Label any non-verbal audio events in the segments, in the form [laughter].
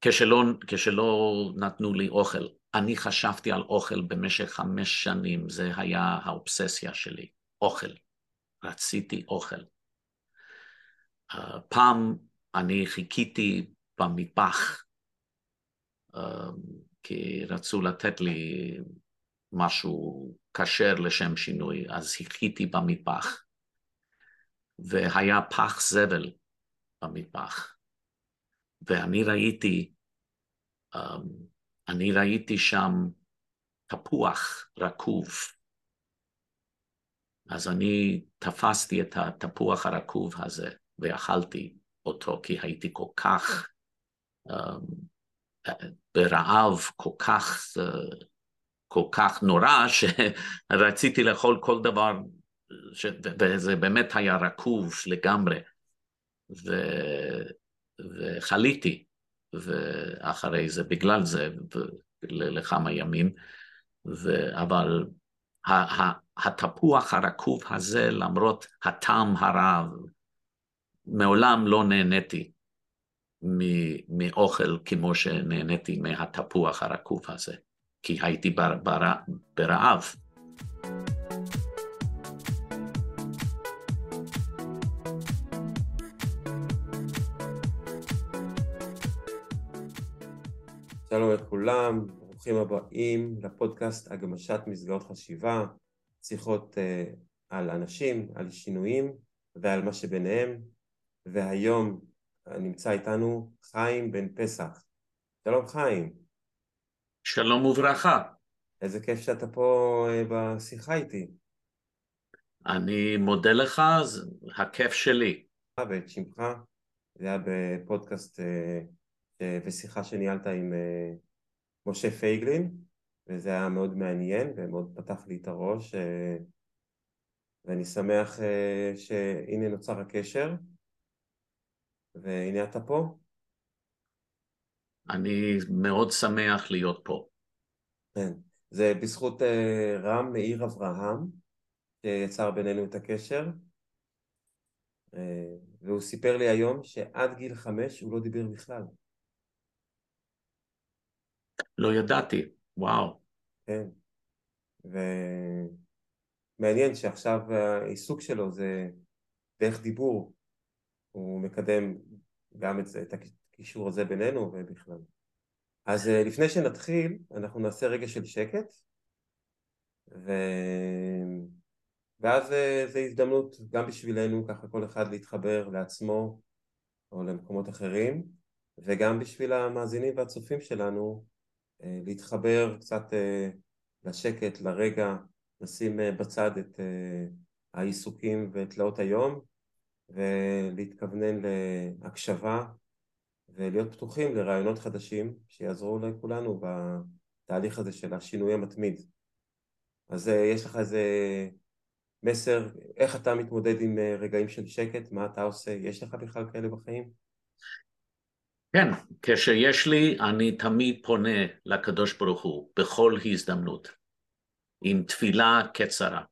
כשלא, כשלא נתנו לי אוכל. אני חשבתי על אוכל במשך חמש שנים, זה היה האובססיה שלי, אוכל. רציתי אוכל. Uh, פעם אני חיכיתי במטבח, uh, כי רצו לתת לי משהו כשר לשם שינוי, אז חיכיתי במטבח, והיה פח זבל במטבח, ואני ראיתי, um, אני ראיתי שם תפוח רקוב. אז אני תפסתי את התפוח הרקוב הזה ואכלתי אותו כי הייתי כל כך um, ברעב, כל כך, uh, כל כך נורא, שרציתי לאכול כל דבר, ש... וזה באמת היה רקוב לגמרי, ו... וחליתי. ואחרי זה, בגלל זה, לכמה ימים, ו... אבל התפוח הרקוב הזה, למרות הטעם הרב, מעולם לא נהניתי מאוכל כמו שנהניתי מהתפוח הרקוב הזה, כי הייתי ברעב. שלום לכולם, ברוכים הבאים לפודקאסט הגמשת מסגרות חשיבה, שיחות uh, על אנשים, על שינויים ועל מה שביניהם, והיום נמצא איתנו חיים בן פסח. שלום חיים. שלום וברכה. איזה כיף שאתה פה uh, בשיחה איתי. אני מודה לך, הכיף שלי. ואת שמך, זה היה בפודקאסט uh, ושיחה שניהלת עם משה פייגלין, וזה היה מאוד מעניין ומאוד פתח לי את הראש, ואני שמח שהנה נוצר הקשר, והנה אתה פה. אני מאוד שמח להיות פה. כן, זה בזכות רם מאיר אברהם, שיצר בינינו את הקשר, והוא סיפר לי היום שעד גיל חמש הוא לא דיבר בכלל. לא ידעתי, וואו. כן, ומעניין שעכשיו העיסוק שלו זה דרך דיבור, הוא מקדם גם את, זה, את הקישור הזה בינינו ובכלל. אז לפני שנתחיל, אנחנו נעשה רגע של שקט, ו... ואז זו הזדמנות גם בשבילנו, ככה כל אחד להתחבר לעצמו או למקומות אחרים, וגם בשביל המאזינים והצופים שלנו להתחבר קצת לשקט, לרגע, לשים בצד את העיסוקים ותלאות היום ולהתכוונן להקשבה ולהיות פתוחים לרעיונות חדשים שיעזרו לכולנו בתהליך הזה של השינוי המתמיד. אז יש לך איזה מסר, איך אתה מתמודד עם רגעים של שקט, מה אתה עושה, יש לך בכלל כאלה בחיים? כן, כשיש לי, אני תמיד פונה לקדוש ברוך הוא בכל הזדמנות, עם תפילה קצרה.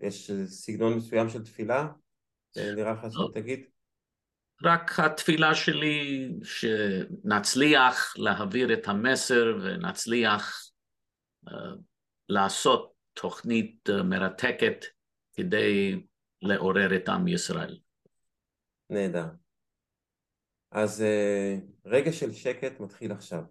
יש סגנון מסוים של תפילה? נראה לך שאתה תגיד? רק התפילה שלי שנצליח להעביר את המסר ונצליח uh, לעשות תוכנית uh, מרתקת כדי לעורר את עם ישראל. נהדר. אז רגע של שקט מתחיל עכשיו.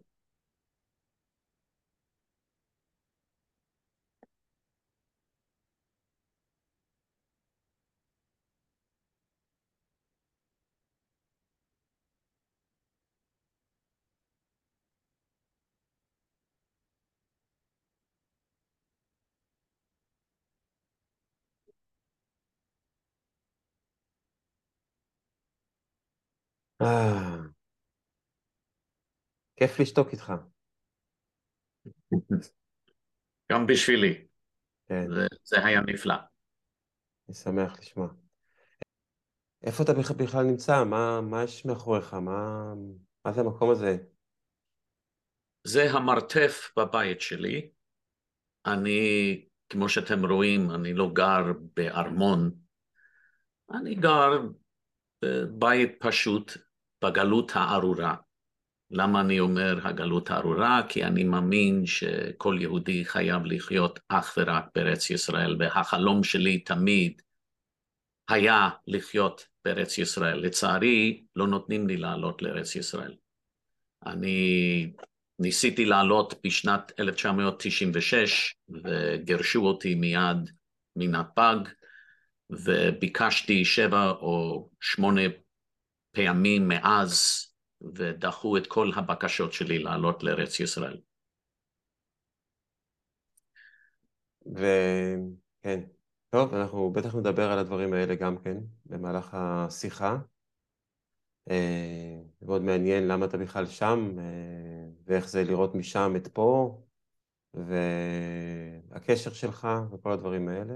אה, כיף לשתוק איתך. גם בשבילי. כן. זה, זה היה נפלא. אני שמח לשמוע. איפה אתה בכלל נמצא? מה, מה יש מאחוריך? מה, מה זה המקום הזה? זה המרתף בבית שלי. אני, כמו שאתם רואים, אני לא גר בארמון. אני גר בבית פשוט בגלות הארורה. למה אני אומר הגלות הארורה? כי אני מאמין שכל יהודי חייב לחיות אך ורק בארץ ישראל, והחלום שלי תמיד היה לחיות בארץ ישראל. לצערי, לא נותנים לי לעלות לארץ ישראל. אני ניסיתי לעלות בשנת 1996 וגירשו אותי מיד מנתב"ג וביקשתי שבע או שמונה פעמים מאז ודחו את כל הבקשות שלי לעלות לארץ ישראל. וכן, טוב, אנחנו בטח נדבר על הדברים האלה גם כן במהלך השיחה. אה, מאוד מעניין למה אתה בכלל שם, אה, ואיך זה לראות משם את פה, והקשר שלך וכל הדברים האלה.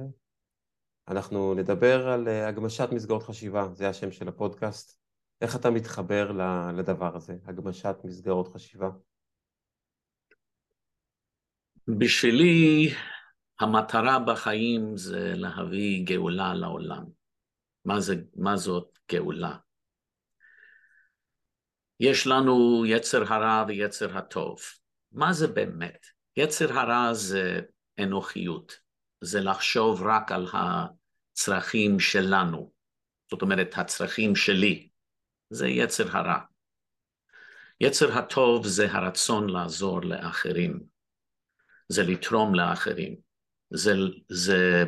אנחנו נדבר על אה, הגמשת מסגרות חשיבה, זה השם של הפודקאסט. איך אתה מתחבר לדבר הזה, הגמשת מסגרות חשיבה? בשבילי המטרה בחיים זה להביא גאולה לעולם. מה, זה, מה זאת גאולה? יש לנו יצר הרע ויצר הטוב. מה זה באמת? יצר הרע זה אנוכיות, זה לחשוב רק על הצרכים שלנו, זאת אומרת הצרכים שלי, זה יצר הרע. יצר הטוב זה הרצון לעזור לאחרים, זה לתרום לאחרים, זה, זה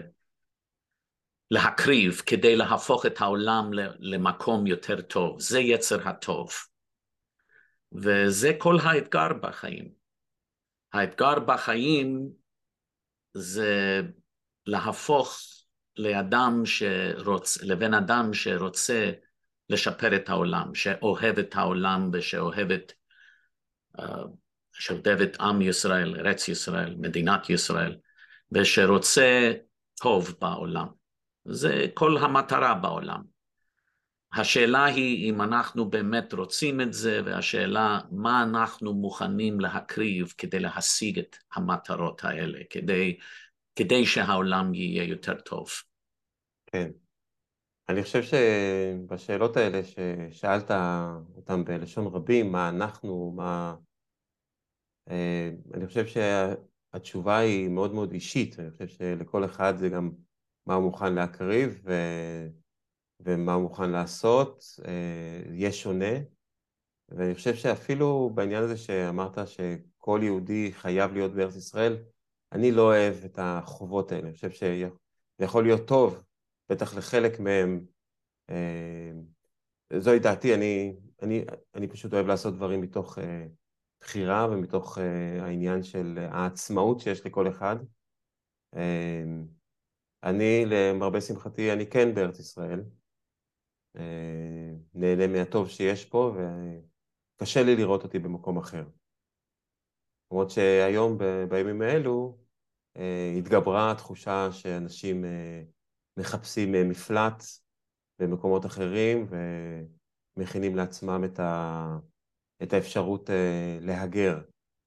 להקריב כדי להפוך את העולם למקום יותר טוב, זה יצר הטוב. וזה כל האתגר בחיים. האתגר בחיים זה להפוך לאדם שרוצ... לבן אדם שרוצה לשפר את העולם, שאוהב את העולם ושאוהב את, uh, שאוהב את עם ישראל, ארץ ישראל, מדינת ישראל, ושרוצה טוב בעולם. זה כל המטרה בעולם. השאלה היא אם אנחנו באמת רוצים את זה, והשאלה מה אנחנו מוכנים להקריב כדי להשיג את המטרות האלה, כדי, כדי שהעולם יהיה יותר טוב. כן. אני חושב שבשאלות האלה ששאלת אותם בלשון רבים, מה אנחנו, מה... אה, אני חושב שהתשובה היא מאוד מאוד אישית, אני חושב שלכל אחד זה גם מה הוא מוכן להקריב, ו... ומה הוא מוכן לעשות, אה, יהיה שונה. ואני חושב שאפילו בעניין הזה שאמרת שכל יהודי חייב להיות בארץ ישראל, אני לא אוהב את החובות האלה. אני חושב שזה יכול להיות טוב, בטח לחלק מהם. אה, זוהי דעתי, אני, אני, אני פשוט אוהב לעשות דברים מתוך אה, בחירה ומתוך העניין של העצמאות שיש לכל אחד. אני, למרבה שמחתי, אני כן בארץ ישראל. אה, נהנה מהטוב שיש פה, וקשה לי לראות אותי במקום אחר. למרות שהיום, בימים האלו, אה, התגברה התחושה שאנשים אה, מחפשים מפלט במקומות אחרים ומכינים לעצמם את, ה... את האפשרות להגר,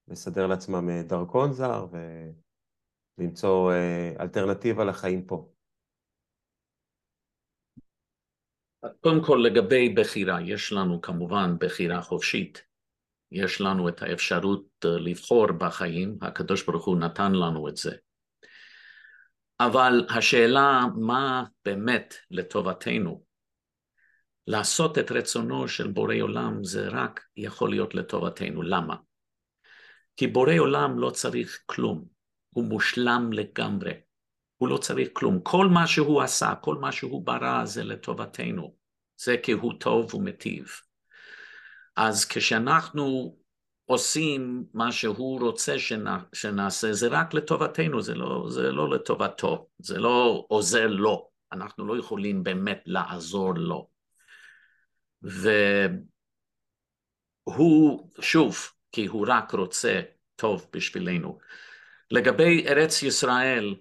לסדר לעצמם דרכון זר ולמצוא אלטרנטיבה לחיים פה. קודם כל לגבי בחירה, יש לנו כמובן בחירה חופשית, יש לנו את האפשרות אה, לבחור בחיים, הקדוש ברוך הוא נתן לנו את זה. אבל השאלה מה באמת לטובתנו, לעשות את רצונו של בורא עולם זה רק יכול להיות לטובתנו, למה? כי בורא עולם לא צריך כלום, הוא מושלם לגמרי. הוא לא צריך כלום. כל מה שהוא עשה, כל מה שהוא ברא זה לטובתנו. זה כי הוא טוב ומטיב. אז כשאנחנו עושים מה שהוא רוצה שנעשה, זה רק לטובתנו, זה לא, זה לא לטובתו, זה לא עוזר לו, אנחנו לא יכולים באמת לעזור לו. והוא, שוב, כי הוא רק רוצה טוב בשבילנו. לגבי ארץ ישראל,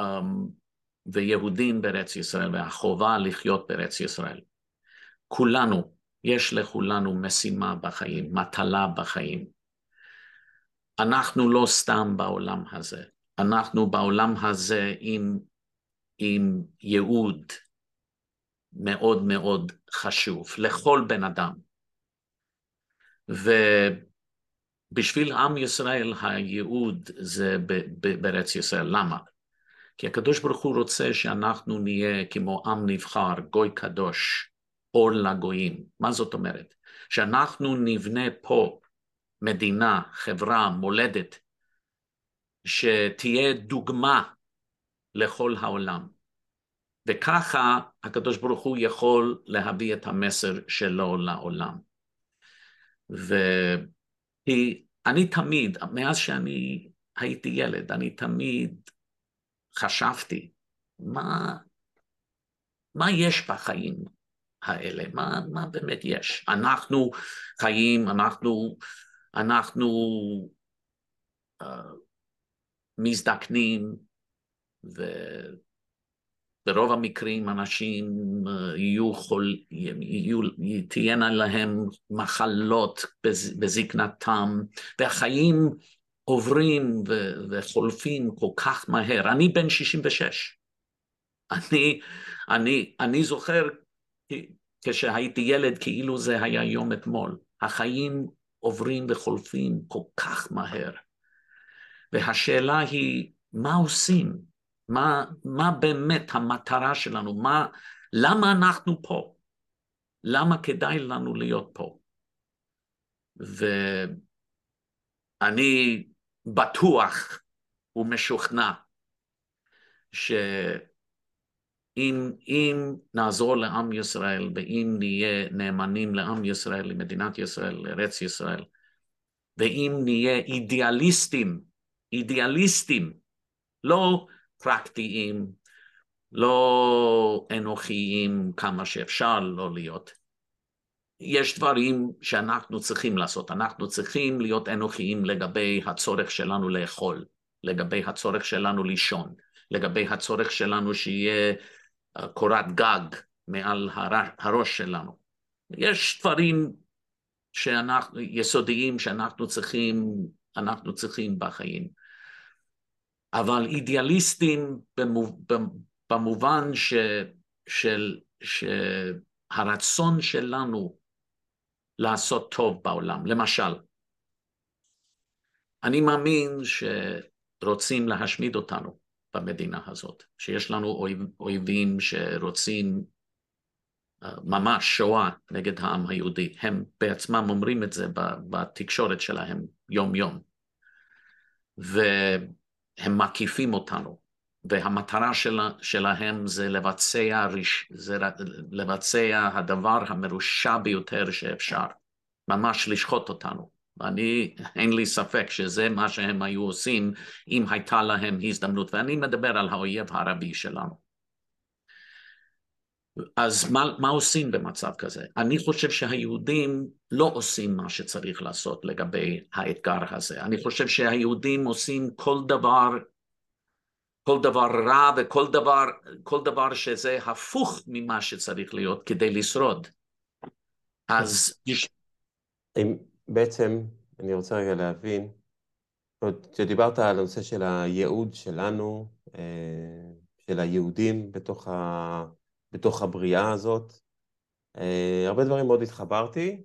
um, ויהודים בארץ ישראל והחובה לחיות בארץ ישראל. כולנו, יש לכולנו משימה בחיים, מטלה בחיים. אנחנו לא סתם בעולם הזה, אנחנו בעולם הזה עם, עם ייעוד, מאוד מאוד חשוב לכל בן אדם. ובשביל עם ישראל הייעוד זה בארץ ישראל. למה? כי הקדוש ברוך הוא רוצה שאנחנו נהיה כמו עם נבחר, גוי קדוש, אור לגויים. מה זאת אומרת? שאנחנו נבנה פה מדינה, חברה, מולדת, שתהיה דוגמה לכל העולם. וככה הקדוש ברוך הוא יכול להביא את המסר שלו לעולם. ואני תמיד, מאז שאני הייתי ילד, אני תמיד חשבתי, מה, מה יש בחיים האלה? מה, מה באמת יש? אנחנו חיים, אנחנו, אנחנו uh, מזדקנים, וברוב המקרים אנשים uh, יהיו חול, יהיו, תהיינה להם מחלות בז, בזקנתם, והחיים עוברים ו- וחולפים כל כך מהר. אני בן 66. אני, אני, אני זוכר כשהייתי ילד כאילו זה היה יום אתמול. החיים עוברים וחולפים כל כך מהר. והשאלה היא, מה עושים? מה, מה באמת המטרה שלנו? מה, למה אנחנו פה? למה כדאי לנו להיות פה? ואני בטוח ומשוכנע שאם נעזור לעם ישראל ואם נהיה נאמנים לעם ישראל, למדינת ישראל, לארץ ישראל, ואם נהיה אידיאליסטים, אידיאליסטים, לא פרקטיים, לא אנוכיים כמה שאפשר לא להיות, יש דברים שאנחנו צריכים לעשות, אנחנו צריכים להיות אנוכיים לגבי הצורך שלנו לאכול, לגבי הצורך שלנו לישון, לגבי הצורך שלנו שיהיה קורת גג מעל הראש שלנו. יש דברים שאנחנו, יסודיים שאנחנו צריכים, אנחנו צריכים בחיים. אבל אידיאליסטים במובן ש, של, שהרצון שלנו לעשות טוב בעולם. למשל, אני מאמין שרוצים להשמיד אותנו במדינה הזאת, שיש לנו אויב, אויבים שרוצים uh, ממש שואה נגד העם היהודי. הם בעצמם אומרים את זה בתקשורת שלהם יום-יום. והם מקיפים אותנו. והמטרה שלה, שלהם זה לבצע, זה לבצע הדבר המרושע ביותר שאפשר, ממש לשחוט אותנו. ואני, אין לי ספק שזה מה שהם היו עושים אם הייתה להם הזדמנות, ואני מדבר על האויב הערבי שלנו. אז מה, מה עושים במצב כזה? אני חושב שהיהודים לא עושים מה שצריך לעשות לגבי האתגר הזה. אני חושב שהיהודים עושים כל דבר כל דבר רע וכל דבר, כל דבר שזה הפוך ממה שצריך להיות כדי לשרוד. אז יש... אם בעצם, אני רוצה רגע להבין, כשדיברת על הנושא של הייעוד שלנו, אה, של היהודים בתוך, ה... בתוך הבריאה הזאת, אה, הרבה דברים מאוד התחברתי.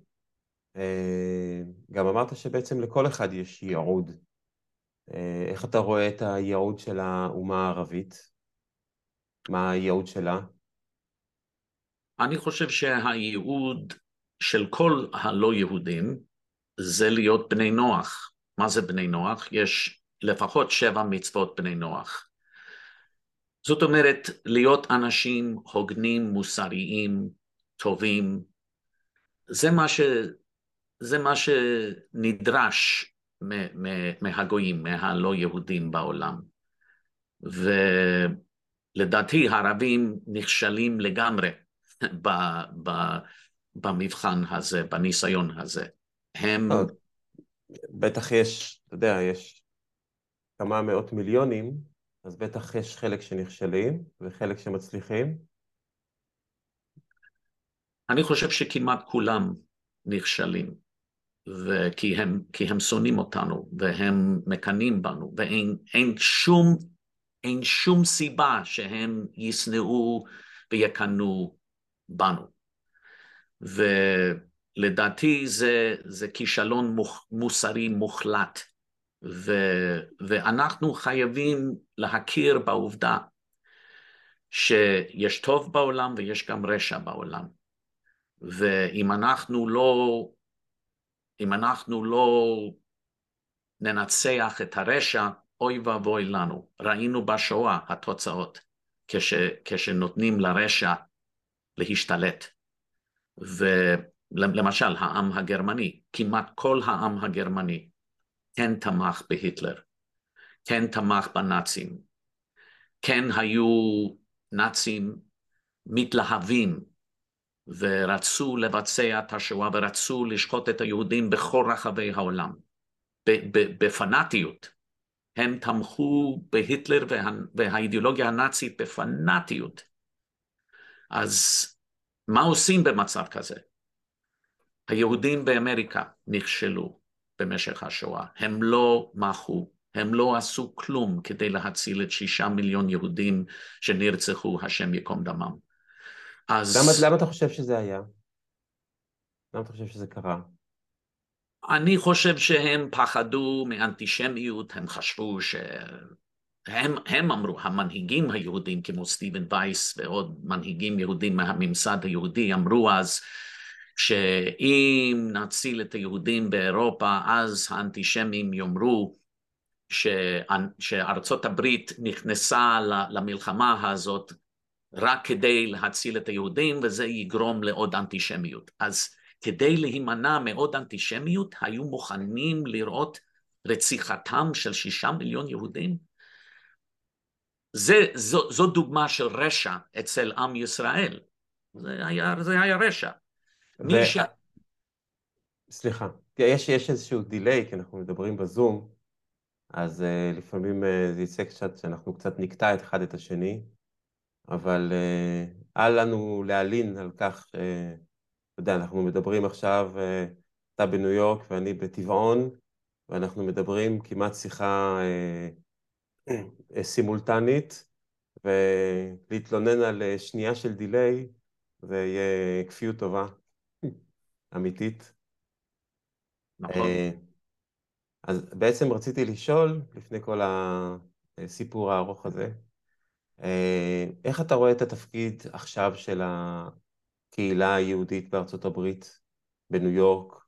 אה, גם אמרת שבעצם לכל אחד יש ייעוד. איך אתה רואה את הייעוד של האומה הערבית? מה הייעוד שלה? אני חושב שהייעוד של כל הלא יהודים זה להיות בני נוח. מה זה בני נוח? יש לפחות שבע מצוות בני נוח. זאת אומרת, להיות אנשים הוגנים, מוסריים, טובים, זה מה, ש, זה מה שנדרש מהגויים, מהלא יהודים בעולם. ולדעתי הערבים נכשלים לגמרי [laughs] ב, ב, במבחן הזה, בניסיון הזה. הם... אה, בטח יש, אתה יודע, יש כמה מאות מיליונים, אז בטח יש חלק שנכשלים וחלק שמצליחים. אני חושב שכמעט כולם נכשלים. וכי הם, הם שונאים אותנו והם מקנאים בנו ואין שום, אין שום סיבה שהם ישנאו ויקנאו בנו. ולדעתי זה, זה כישלון מוח, מוסרי מוחלט, ו, ואנחנו חייבים להכיר בעובדה שיש טוב בעולם ויש גם רשע בעולם. ואם אנחנו לא, אם אנחנו לא ננצח את הרשע, אוי ואבוי לנו. ראינו בשואה התוצאות, כש, כשנותנים לרשע להשתלט. ולמשל, העם הגרמני, כמעט כל העם הגרמני כן תמך בהיטלר, כן תמך בנאצים, כן היו נאצים מתלהבים ורצו לבצע את השואה ורצו לשחוט את היהודים בכל רחבי העולם, בפנאטיות. הם תמכו בהיטלר וה, והאידיאולוגיה הנאצית בפנאטיות. אז מה עושים במצב כזה? היהודים באמריקה נכשלו במשך השואה, הם לא מחו, הם לא עשו כלום כדי להציל את שישה מיליון יהודים שנרצחו, השם ייקום דמם. אז... למה, למה אתה חושב שזה היה? למה אתה חושב שזה קרה? אני חושב שהם פחדו מאנטישמיות, הם חשבו ש... הם, הם אמרו, המנהיגים היהודים כמו סטיבן וייס ועוד מנהיגים יהודים מהממסד היהודי אמרו אז שאם נציל את היהודים באירופה אז האנטישמים יאמרו ש... שארצות הברית נכנסה למלחמה הזאת רק כדי להציל את היהודים וזה יגרום לעוד אנטישמיות. אז כדי להימנע מעוד אנטישמיות, היו מוכנים לראות רציחתם של שישה מיליון יהודים? זה, זו, זו דוגמה של רשע אצל עם ישראל. זה היה, זה היה רשע. ו... ש... סליחה, יש, יש איזשהו דיליי, כי אנחנו מדברים בזום, אז uh, לפעמים uh, זה יצא קצת שאנחנו קצת נקטע את אחד את השני, אבל uh, אל לנו להלין על כך uh, אתה יודע, אנחנו מדברים עכשיו, אה, אתה בניו יורק ואני בטבעון, ואנחנו מדברים כמעט שיחה אה, [clears throat] סימולטנית, ולהתלונן על שנייה של דיליי זה יהיה כפיות טובה, אמיתית. נכון. אז בעצם רציתי לשאול, לפני כל הסיפור הארוך הזה, איך אתה רואה את התפקיד עכשיו של הקהילה היהודית בארצות הברית, בניו יורק,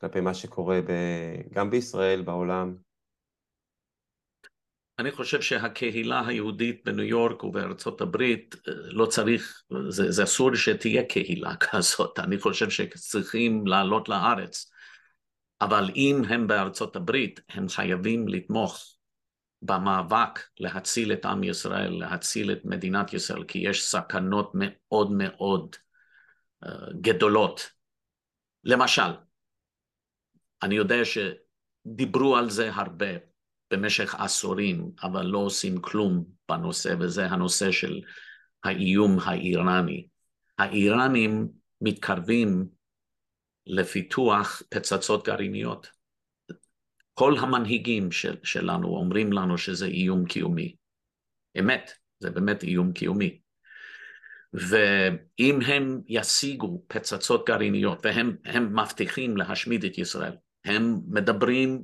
כלפי מה שקורה ב... גם בישראל, בעולם? אני חושב שהקהילה היהודית בניו יורק ובארצות הברית אה, לא צריך, זה, זה אסור שתהיה קהילה [laughs] כזאת, אני חושב שצריכים לעלות לארץ, אבל אם הם בארצות הברית, הם חייבים לתמוך במאבק להציל את עם ישראל, להציל את מדינת ישראל, כי יש סכנות מאוד מאוד uh, גדולות. למשל, אני יודע שדיברו על זה הרבה במשך עשורים, אבל לא עושים כלום בנושא, וזה הנושא של האיום האיראני. האיראנים מתקרבים לפיתוח פצצות גרעיניות. כל המנהיגים של, שלנו אומרים לנו שזה איום קיומי. אמת, זה באמת איום קיומי. ואם הם ישיגו פצצות גרעיניות, והם מבטיחים להשמיד את ישראל, הם מדברים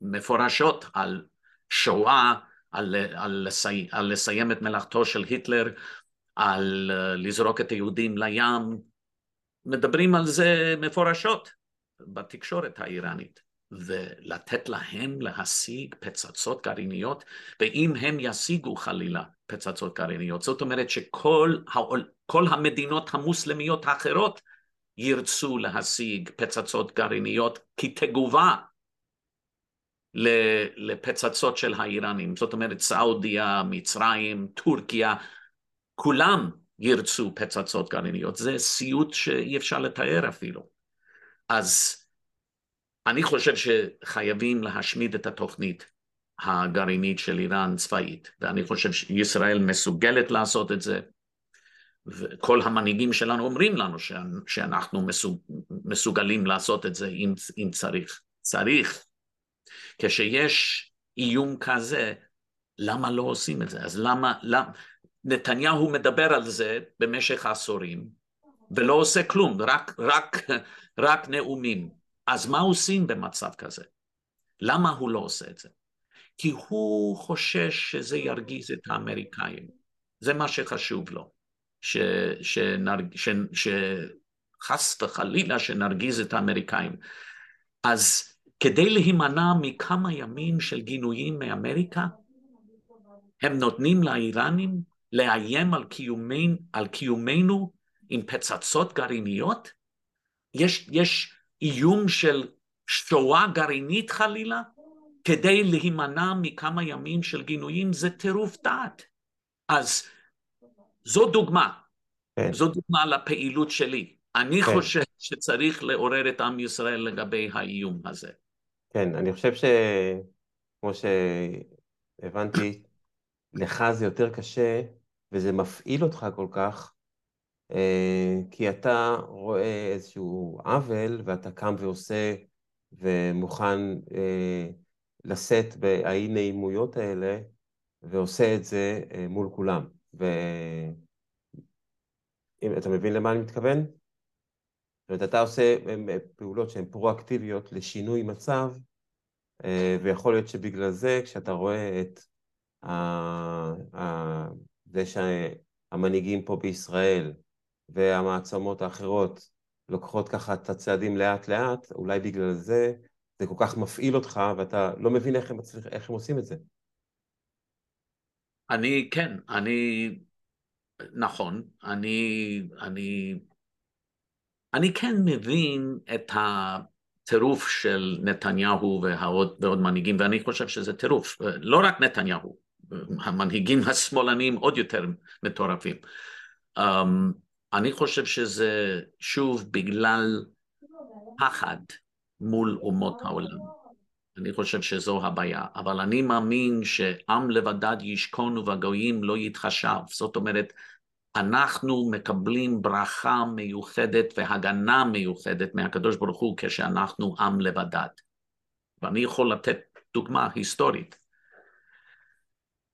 מפורשות על שואה, על, על, לסי, על לסיים את מלאכתו של היטלר, על לזרוק את היהודים לים, מדברים על זה מפורשות בתקשורת האיראנית. ולתת להם להשיג פצצות גרעיניות, ואם הם ישיגו חלילה פצצות גרעיניות, זאת אומרת שכל כל המדינות המוסלמיות האחרות ירצו להשיג פצצות גרעיניות כתגובה לפצצות של האיראנים, זאת אומרת סעודיה, מצרים, טורקיה, כולם ירצו פצצות גרעיניות, זה סיוט שאי אפשר לתאר אפילו. אז אני חושב שחייבים להשמיד את התוכנית הגרעינית של איראן צבאית, ואני חושב שישראל מסוגלת לעשות את זה, וכל המנהיגים שלנו אומרים לנו שאנחנו מסוג, מסוגלים לעשות את זה אם, אם צריך. צריך. כשיש איום כזה, למה לא עושים את זה? אז למה, למה נתניהו מדבר על זה במשך עשורים, ולא עושה כלום, רק, רק, רק נאומים. אז מה עושים במצב כזה? למה הוא לא עושה את זה? כי הוא חושש שזה ירגיז את האמריקאים. זה מה שחשוב לו. ש, שנרג, ש, שחס וחלילה שנרגיז את האמריקאים. אז כדי להימנע מכמה ימים של גינויים מאמריקה, הם נותנים לאיראנים לאיים על, קיומנו, על קיומנו עם פצצות גרעיניות? יש, יש איום של שואה גרעינית חלילה? כדי להימנע מכמה ימים של גינויים זה טירוף דעת. אז זו דוגמה, כן. זו דוגמה לפעילות שלי. אני כן. חושב שצריך לעורר את עם ישראל לגבי האיום הזה. כן, אני חושב ש... כמו שהבנתי, לך זה יותר קשה וזה מפעיל אותך כל כך, אה, כי אתה רואה איזשהו עוול ואתה קם ועושה ומוכן אה, לשאת באי נעימויות האלה ועושה את זה אה, מול כולם. ואם אתה מבין למה אני מתכוון? זאת אומרת, אתה עושה פעולות שהן פרואקטיביות לשינוי מצב, ויכול להיות שבגלל זה, כשאתה רואה את זה שהמנהיגים פה בישראל והמעצמות האחרות לוקחות ככה את הצעדים לאט לאט, אולי בגלל זה זה כל כך מפעיל אותך ואתה לא מבין איך הם, מצליח, איך הם עושים את זה. אני, כן, אני, נכון, אני, אני, אני כן מבין את הטירוף של נתניהו והעוד, ועוד מנהיגים, ואני חושב שזה טירוף, לא רק נתניהו, המנהיגים השמאלנים עוד יותר מטורפים. Um, אני חושב שזה שוב בגלל פחד מול אומות העולם. אני חושב שזו הבעיה, אבל אני מאמין שעם לבדד ישכון ובגויים לא יתחשב. זאת אומרת, אנחנו מקבלים ברכה מיוחדת והגנה מיוחדת מהקדוש ברוך הוא כשאנחנו עם לבדד. ואני יכול לתת דוגמה היסטורית.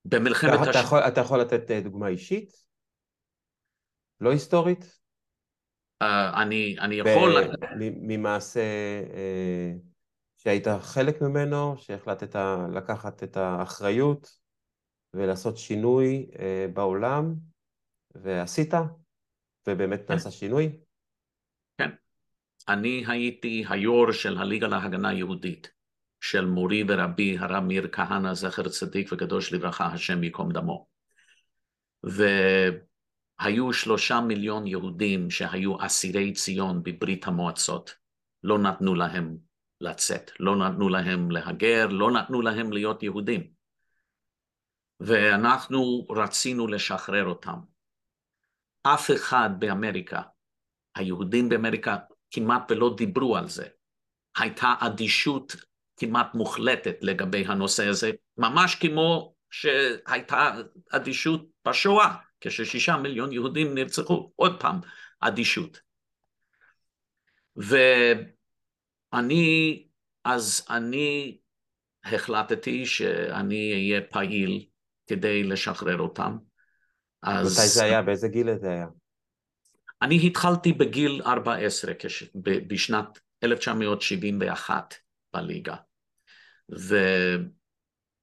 במלחמת... אתה, הש... יכול, אתה יכול לתת אה, דוגמה אישית? לא היסטורית? Uh, אני, אני יכול... ממעשה uh, שהיית חלק ממנו, שהחלטת לקחת את האחריות ולעשות שינוי uh, בעולם, ועשית, ובאמת כן. נעשה שינוי? כן. אני הייתי היו"ר של הליגה להגנה יהודית. של מורי ורבי הרב מאיר כהנא, זכר צדיק וקדוש לברכה, השם ייקום דמו. והיו שלושה מיליון יהודים שהיו אסירי ציון בברית המועצות. לא נתנו להם לצאת, לא נתנו להם להגר, לא נתנו להם להיות יהודים. ואנחנו רצינו לשחרר אותם. אף אחד באמריקה, היהודים באמריקה כמעט ולא דיברו על זה. הייתה אדישות כמעט מוחלטת לגבי הנושא הזה, ממש כמו שהייתה אדישות בשואה, כששישה מיליון יהודים נרצחו, עוד פעם אדישות. ואני, אז אני החלטתי שאני אהיה פעיל כדי לשחרר אותם. אז... מתי זה היה? באיזה גיל זה היה? אני התחלתי בגיל 14, בשנת 1971 בליגה.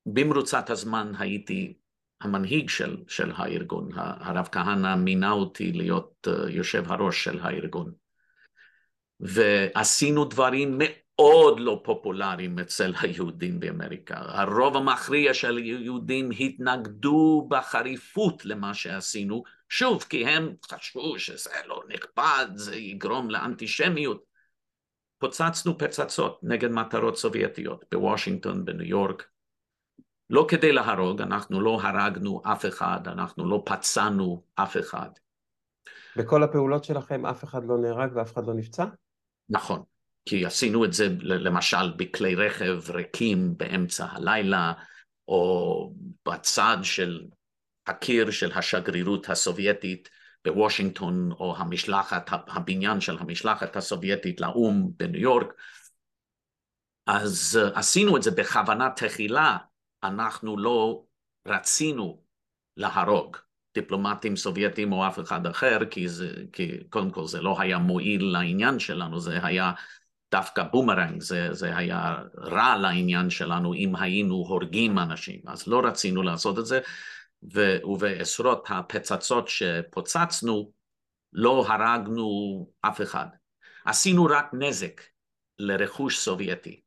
ובמרוצת הזמן הייתי המנהיג של, של הארגון, הרב כהנא מינה אותי להיות אה, יושב הראש של הארגון. ועשינו דברים מאוד לא פופולריים אצל היהודים באמריקה. הרוב המכריע של היהודים התנגדו בחריפות למה שעשינו, שוב, כי הם חשבו שזה לא נכבד, זה יגרום לאנטישמיות. פוצצנו פצצות נגד מטרות סובייטיות בוושינגטון, בניו יורק. לא כדי להרוג, אנחנו לא הרגנו אף אחד, אנחנו לא פצענו אף אחד. בכל הפעולות שלכם אף אחד לא נהרג ואף אחד לא נפצע? נכון, כי עשינו את זה למשל בכלי רכב ריקים באמצע הלילה, או בצד של הקיר של השגרירות הסובייטית בוושינגטון, או המשלחת, הבניין של המשלחת הסובייטית לאו"ם בניו יורק. אז עשינו את זה בכוונה תחילה, אנחנו לא רצינו להרוג, דיפלומטים סובייטים או אף אחד אחר, כי, זה, כי קודם כל זה לא היה מועיל לעניין שלנו, זה היה דווקא בומרנג, זה, זה היה רע לעניין שלנו אם היינו הורגים אנשים, אז לא רצינו לעשות את זה, ו, ובעשרות הפצצות שפוצצנו לא הרגנו אף אחד. עשינו רק נזק לרכוש סובייטי.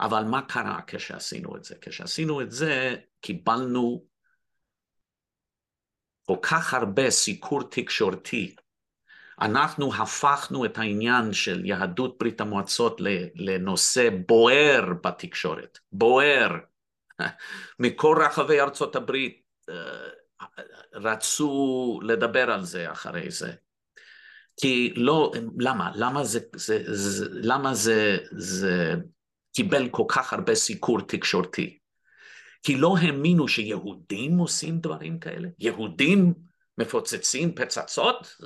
אבל מה קרה כשעשינו את זה? כשעשינו את זה קיבלנו כל כך הרבה סיקור תקשורתי. אנחנו הפכנו את העניין של יהדות ברית המועצות לנושא בוער בתקשורת, בוער. [laughs] מכל רחבי ארצות הברית אה, רצו לדבר על זה אחרי זה. כי לא, למה? למה זה, זה, זה, למה זה, זה קיבל כל כך הרבה סיקור תקשורתי? כי לא האמינו שיהודים עושים דברים כאלה? יהודים מפוצצים פצצות?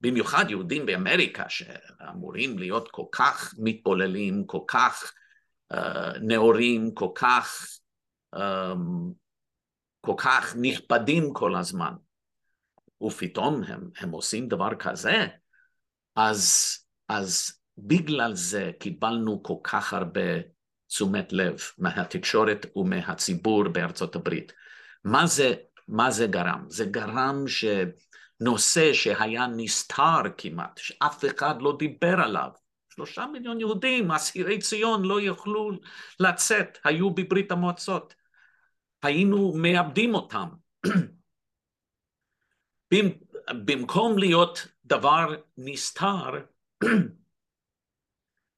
במיוחד יהודים באמריקה שאמורים להיות כל כך מתבוללים, כל כך uh, נאורים, כל כך, um, כל כך נכבדים כל הזמן. ופתאום הם, הם עושים דבר כזה, אז, אז בגלל זה קיבלנו כל כך הרבה תשומת לב מהתקשורת ומהציבור בארצות הברית. מה זה, מה זה גרם? זה גרם שנושא שהיה נסתר כמעט, שאף אחד לא דיבר עליו, שלושה מיליון יהודים, אסירי ציון לא יכלו לצאת, היו בברית המועצות. היינו מאבדים אותם. [clears throat] במקום להיות דבר נסתר, [clears throat]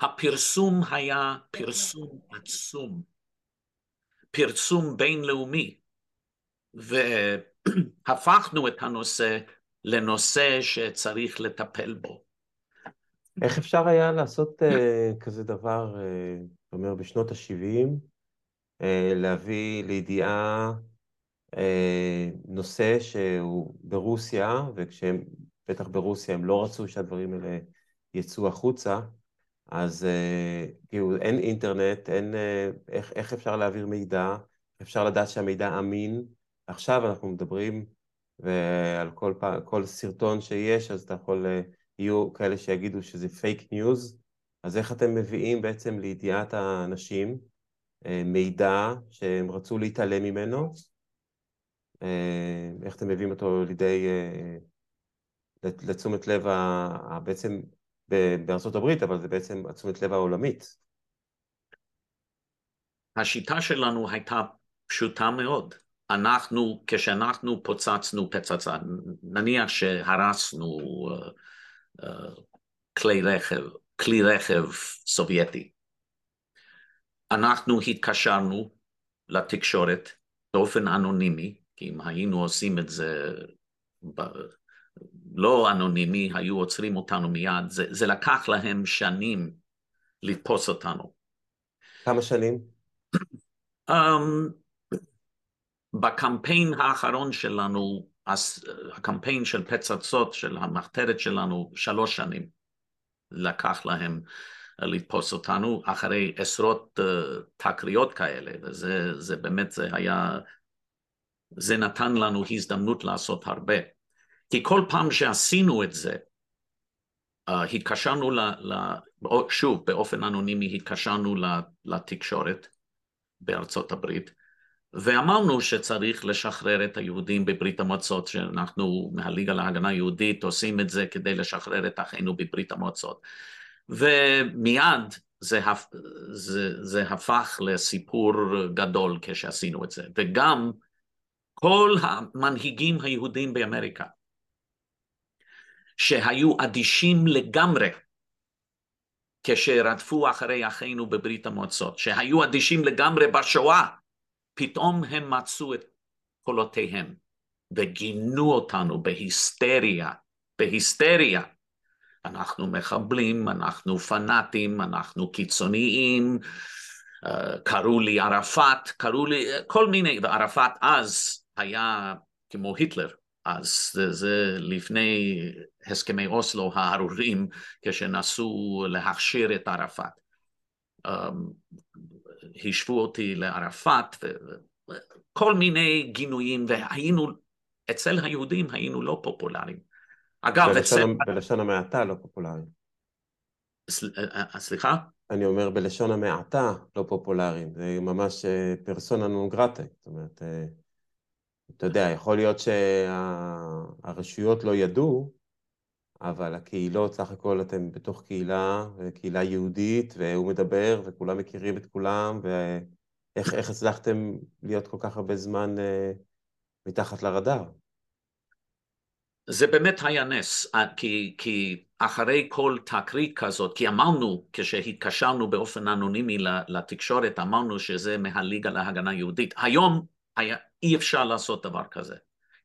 הפרסום היה פרסום עצום, פרסום בינלאומי, והפכנו את הנושא לנושא שצריך לטפל בו. איך אפשר היה לעשות uh, כזה דבר, uh, זאת אומרת, בשנות ה-70, uh, להביא לידיעה uh, נושא שהוא ברוסיה, וכשהם, בטח ברוסיה, הם לא רצו שהדברים האלה יצאו החוצה, אז uh, כאילו אין אינטרנט, אין, uh, איך, איך אפשר להעביר מידע, אפשר לדעת שהמידע אמין. עכשיו אנחנו מדברים, ועל כל, פעם, כל סרטון שיש, אז אתה יכול, uh, יהיו כאלה שיגידו שזה פייק ניוז, אז איך אתם מביאים בעצם לידיעת האנשים uh, מידע שהם רצו להתעלם ממנו? Uh, איך אתם מביאים אותו לידי, לתשומת לב ה, בעצם בארצות הברית, אבל זה בעצם תשומת לב העולמית. השיטה שלנו הייתה פשוטה מאוד. אנחנו, כשאנחנו פוצצנו פצצה, נניח שהרסנו uh, uh, כלי רכב, כלי רכב סובייטי, אנחנו התקשרנו לתקשורת באופן אנונימי, כי אם היינו עושים את זה לא אנונימי, היו עוצרים אותנו מיד, זה, זה לקח להם שנים לתפוס אותנו. כמה שנים? Um, בקמפיין האחרון שלנו, הקמפיין של פצצות, של המחתרת שלנו, שלוש שנים לקח להם לתפוס אותנו, אחרי עשרות uh, תקריות כאלה, וזה באמת, זה היה, זה נתן לנו הזדמנות לעשות הרבה. כי כל פעם שעשינו את זה, uh, התקשרנו, ל, ל, שוב, באופן אנונימי התקשרנו לתקשורת בארצות הברית, ואמרנו שצריך לשחרר את היהודים בברית המועצות, שאנחנו מהליגה להגנה יהודית עושים את זה כדי לשחרר את אחינו בברית המועצות. ומיד זה, זה, זה הפך לסיפור גדול כשעשינו את זה, וגם כל המנהיגים היהודים באמריקה שהיו אדישים לגמרי כשרדפו אחרי אחינו בברית המועצות, שהיו אדישים לגמרי בשואה, פתאום הם מצאו את קולותיהם וגינו אותנו בהיסטריה, בהיסטריה. אנחנו מחבלים, אנחנו פנאטים, אנחנו קיצוניים, אה, קראו לי ערפאת, קראו לי כל מיני, וערפאת אז היה כמו היטלר, אז זה, זה לפני הסכמי אוסלו הארורים כשנסו להכשיר את ערפאת. השוו אותי לערפאת, וכל מיני גינויים, והיינו אצל היהודים היינו לא פופולריים. אגב, בלשון, אצל... בלשון המעטה לא פופולרי. סליחה? אני אומר בלשון המעטה לא פופולריים, זה ממש פרסונה נון גרטה, זאת אומרת, אתה יודע, יכול להיות שהרשויות לא ידעו, אבל הקהילות, סך הכל אתם בתוך קהילה, קהילה יהודית, והוא מדבר, וכולם מכירים את כולם, ואיך הצלחתם להיות כל כך הרבה זמן מתחת לרדאר? זה באמת היה נס, כי, כי אחרי כל תקרית כזאת, כי אמרנו, כשהתקשרנו באופן אנונימי לתקשורת, אמרנו שזה מהליגה להגנה יהודית. היום היה, אי אפשר לעשות דבר כזה,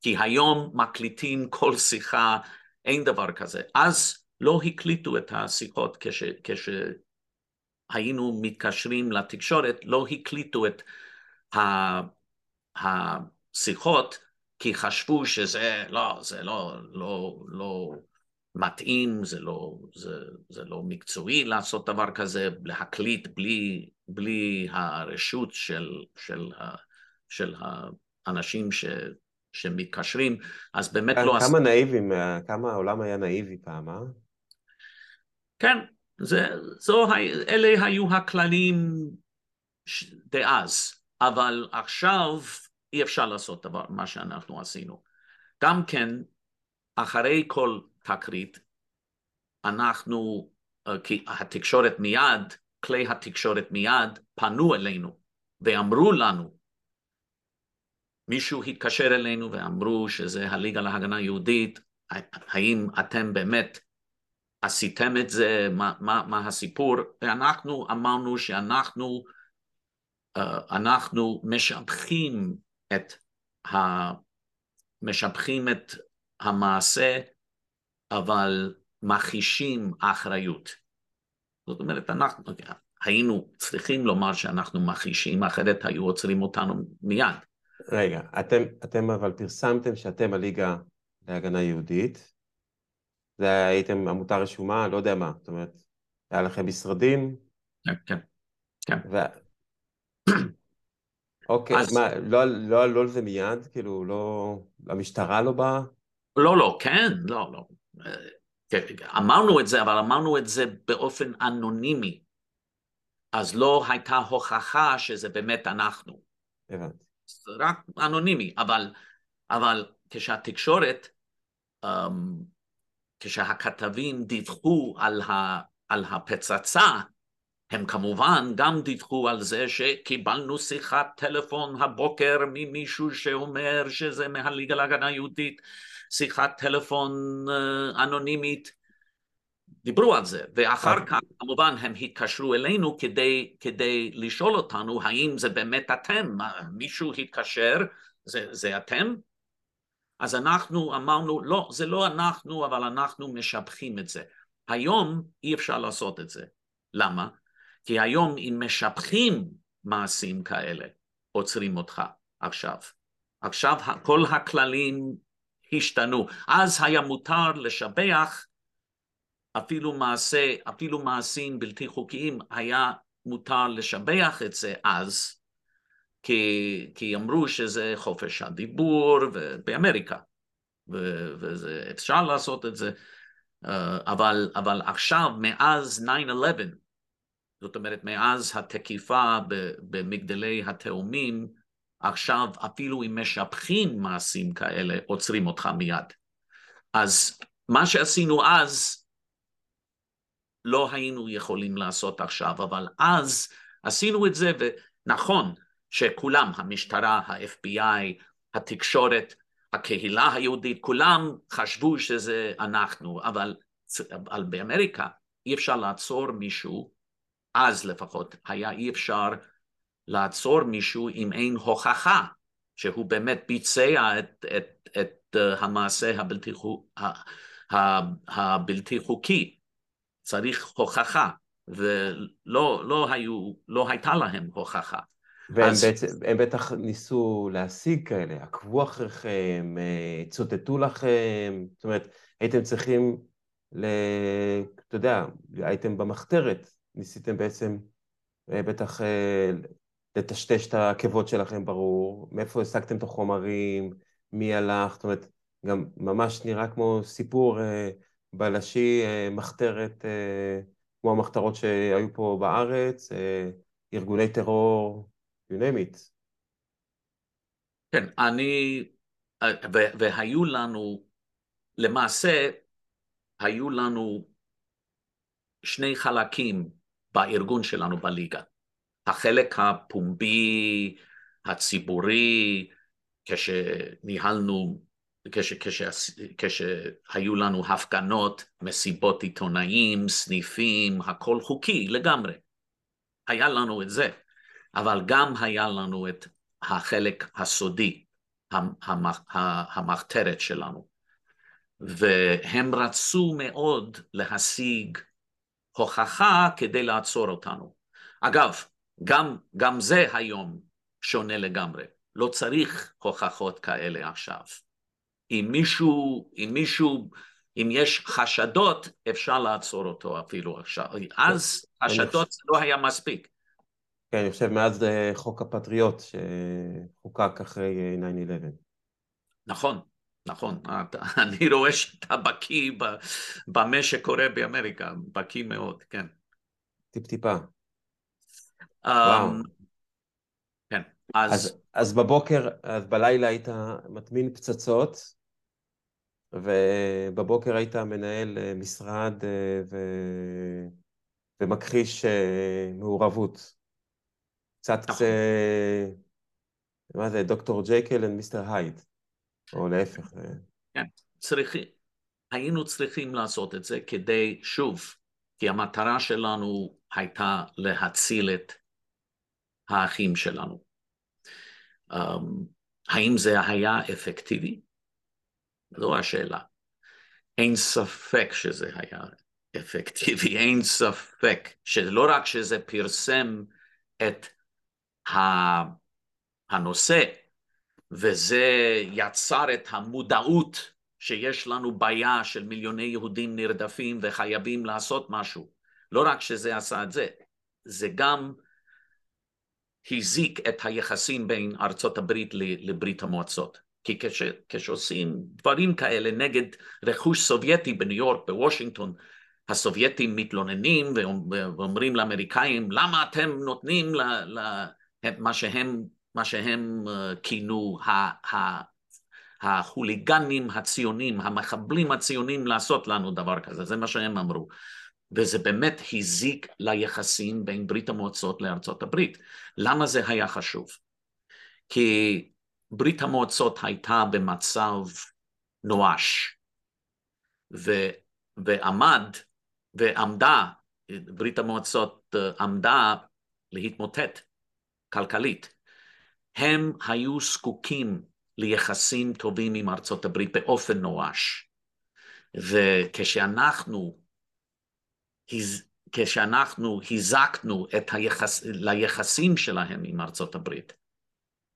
כי היום מקליטים כל שיחה, אין דבר כזה. אז לא הקליטו את השיחות כש, כשהיינו מתקשרים לתקשורת, לא הקליטו את השיחות, כי חשבו שזה לא, זה לא, לא, לא מתאים, זה לא, זה, זה לא מקצועי לעשות דבר כזה, להקליט בלי, בלי הרשות של, של, של האנשים ש, שמתקשרים, אז באמת לא... כמה נאיבים, כמה העולם היה נאיבי פעם, אה? כן, זה, זו, אלה היו הכללים דאז, אבל עכשיו אי אפשר לעשות דבר, מה שאנחנו עשינו. גם כן, אחרי כל תקרית, אנחנו, אה, כי התקשורת מיד, כלי התקשורת מיד פנו אלינו ואמרו לנו, מישהו התקשר אלינו ואמרו שזה הליגה להגנה יהודית, האם אתם באמת עשיתם את זה, מה, מה, מה הסיפור, ואנחנו אמרנו שאנחנו אה, אנחנו משבחים את ה... משבחים את המעשה, אבל מכחישים אחריות. זאת אומרת, אנחנו היינו צריכים לומר שאנחנו מכחישים, אחרת היו עוצרים אותנו מיד. רגע, אתם, אתם אבל פרסמתם שאתם הליגה להגנה יהודית, זה הייתם עמותה רשומה, לא יודע מה, זאת אומרת, היה לכם משרדים? כן, כן. כן. ו... אוקיי, אז מה, לא, לא עלו על זה מיד? כאילו, לא... המשטרה לא באה? לא, לא, כן, לא, לא. כן, אמרנו את זה, אבל אמרנו את זה באופן אנונימי. אז לא הייתה הוכחה שזה באמת אנחנו. הבנתי. רק אנונימי, אבל, אבל כשהתקשורת, um, כשהכתבים דיווחו על, ה, על הפצצה, הם כמובן גם דיווחו על זה שקיבלנו שיחת טלפון הבוקר ממישהו שאומר שזה מהליגה להגנה יהודית, שיחת טלפון אה, אנונימית, דיברו על זה, ואחר כך כמובן הם התקשרו אלינו כדי, כדי לשאול אותנו האם זה באמת אתם, מישהו התקשר, זה, זה אתם? אז אנחנו אמרנו, לא, זה לא אנחנו, אבל אנחנו משבחים את זה. היום אי אפשר לעשות את זה. למה? כי היום אם משבחים מעשים כאלה, עוצרים אותך עכשיו. עכשיו כל הכללים השתנו. אז היה מותר לשבח אפילו מעשה, אפילו מעשים בלתי חוקיים, היה מותר לשבח את זה אז, כי, כי אמרו שזה חופש הדיבור באמריקה, ואפשר לעשות את זה, אה, אבל, אבל עכשיו, מאז 9-11, זאת אומרת, מאז התקיפה במגדלי התאומים, עכשיו אפילו אם משבחים מעשים כאלה, עוצרים אותך מיד. אז מה שעשינו אז, לא היינו יכולים לעשות עכשיו, אבל אז עשינו את זה, ונכון שכולם, המשטרה, ה-FBI, התקשורת, הקהילה היהודית, כולם חשבו שזה אנחנו, אבל, אבל באמריקה אי אפשר לעצור מישהו אז לפחות, היה אי אפשר לעצור מישהו אם אין הוכחה שהוא באמת ביצע את, את, את uh, המעשה הבלתי, הבלתי חוקי. צריך הוכחה, ולא לא היו, לא הייתה להם הוכחה. והם אז... בעצם, הם בטח ניסו להשיג כאלה, עקבו אחריכם, אה, צוטטו לכם, זאת אומרת, הייתם צריכים, ל... אתה יודע, הייתם במחתרת, ניסיתם בעצם אה, בטח אה, לטשטש את העקבות שלכם ברור, מאיפה השגתם את החומרים, מי הלך, זאת אומרת, גם ממש נראה כמו סיפור בלשי, אה, מחתרת, אה, כמו המחתרות שהיו פה בארץ, אה, ארגוני טרור, you name it. כן, אני, והיו לנו, למעשה, היו לנו שני חלקים בארגון שלנו בליגה. החלק הפומבי, הציבורי, כשניהלנו, כש, כש, כשהיו לנו הפגנות, מסיבות עיתונאים, סניפים, הכל חוקי לגמרי. היה לנו את זה, אבל גם היה לנו את החלק הסודי, המחתרת שלנו. והם רצו מאוד להשיג הוכחה כדי לעצור אותנו. אגב, גם, גם זה היום שונה לגמרי. לא צריך הוכחות כאלה עכשיו. אם מישהו, אם מישהו, אם יש חשדות, אפשר לעצור אותו אפילו עכשיו. אז חשדות זה לא היה מספיק. כן, אני חושב מאז אה, חוק הפטריוט שחוקק אחרי 9-11. אה, נכון, נכון. [laughs] אני רואה שאתה בקיא במה שקורה באמריקה, בקיא מאוד, כן. טיפ-טיפה. וואו. כן. אז... אז בבוקר, אז בלילה היית מטמין פצצות, ובבוקר היית מנהל אה, משרד ו... ומכחיש מעורבות. קצת נכון. מה זה, דוקטור ג'ייקל ומיסטר הייד, או להפך. כן, צריכים, היינו צריכים לעשות את זה כדי, שוב, כי המטרה שלנו הייתה להציל את האחים שלנו. Um, האם זה היה אפקטיבי? זו השאלה. אין ספק שזה היה אפקטיבי, אין ספק שלא רק שזה פרסם את הנושא, וזה יצר את המודעות שיש לנו בעיה של מיליוני יהודים נרדפים וחייבים לעשות משהו. לא רק שזה עשה את זה, זה גם הזיק את היחסים בין ארצות הברית לברית המועצות. כי כש, כשעושים דברים כאלה נגד רכוש סובייטי בניו יורק, בוושינגטון, הסובייטים מתלוננים ואומרים לאמריקאים, למה אתם נותנים ל, ל, מה שהם, מה שהם אה, כינו החוליגנים הציונים, המחבלים הציונים לעשות לנו דבר כזה, זה מה שהם אמרו. וזה באמת הזיק ליחסים בין ברית המועצות לארצות הברית. למה זה היה חשוב? כי ברית המועצות הייתה במצב נואש, ו, ועמד, ועמדה, ברית המועצות אה, עמדה להתמוטט כלכלית. הם היו זקוקים ליחסים טובים עם ארצות הברית באופן נואש. וכשאנחנו כשאנחנו הזקנו את היחס, ליחסים שלהם עם ארצות הברית,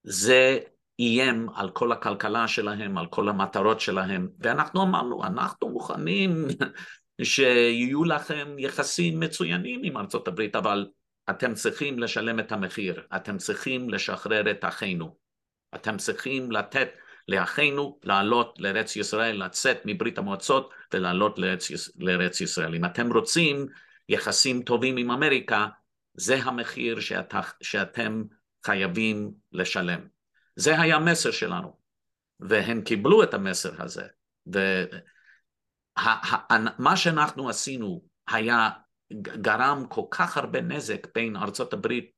זה איים על כל הכלכלה שלהם, על כל המטרות שלהם, ואנחנו אמרנו, אנחנו מוכנים [laughs] שיהיו לכם יחסים מצוינים עם ארצות הברית, אבל אתם צריכים לשלם את המחיר, אתם צריכים לשחרר את אחינו, אתם צריכים לתת לאחינו לעלות לארץ ישראל, לצאת מברית המועצות ולעלות לארץ, לארץ ישראל. אם אתם רוצים יחסים טובים עם אמריקה, זה המחיר שאת, שאתם חייבים לשלם. זה היה המסר שלנו, והם קיבלו את המסר הזה. ומה שאנחנו עשינו היה גרם כל כך הרבה נזק בין ארצות הברית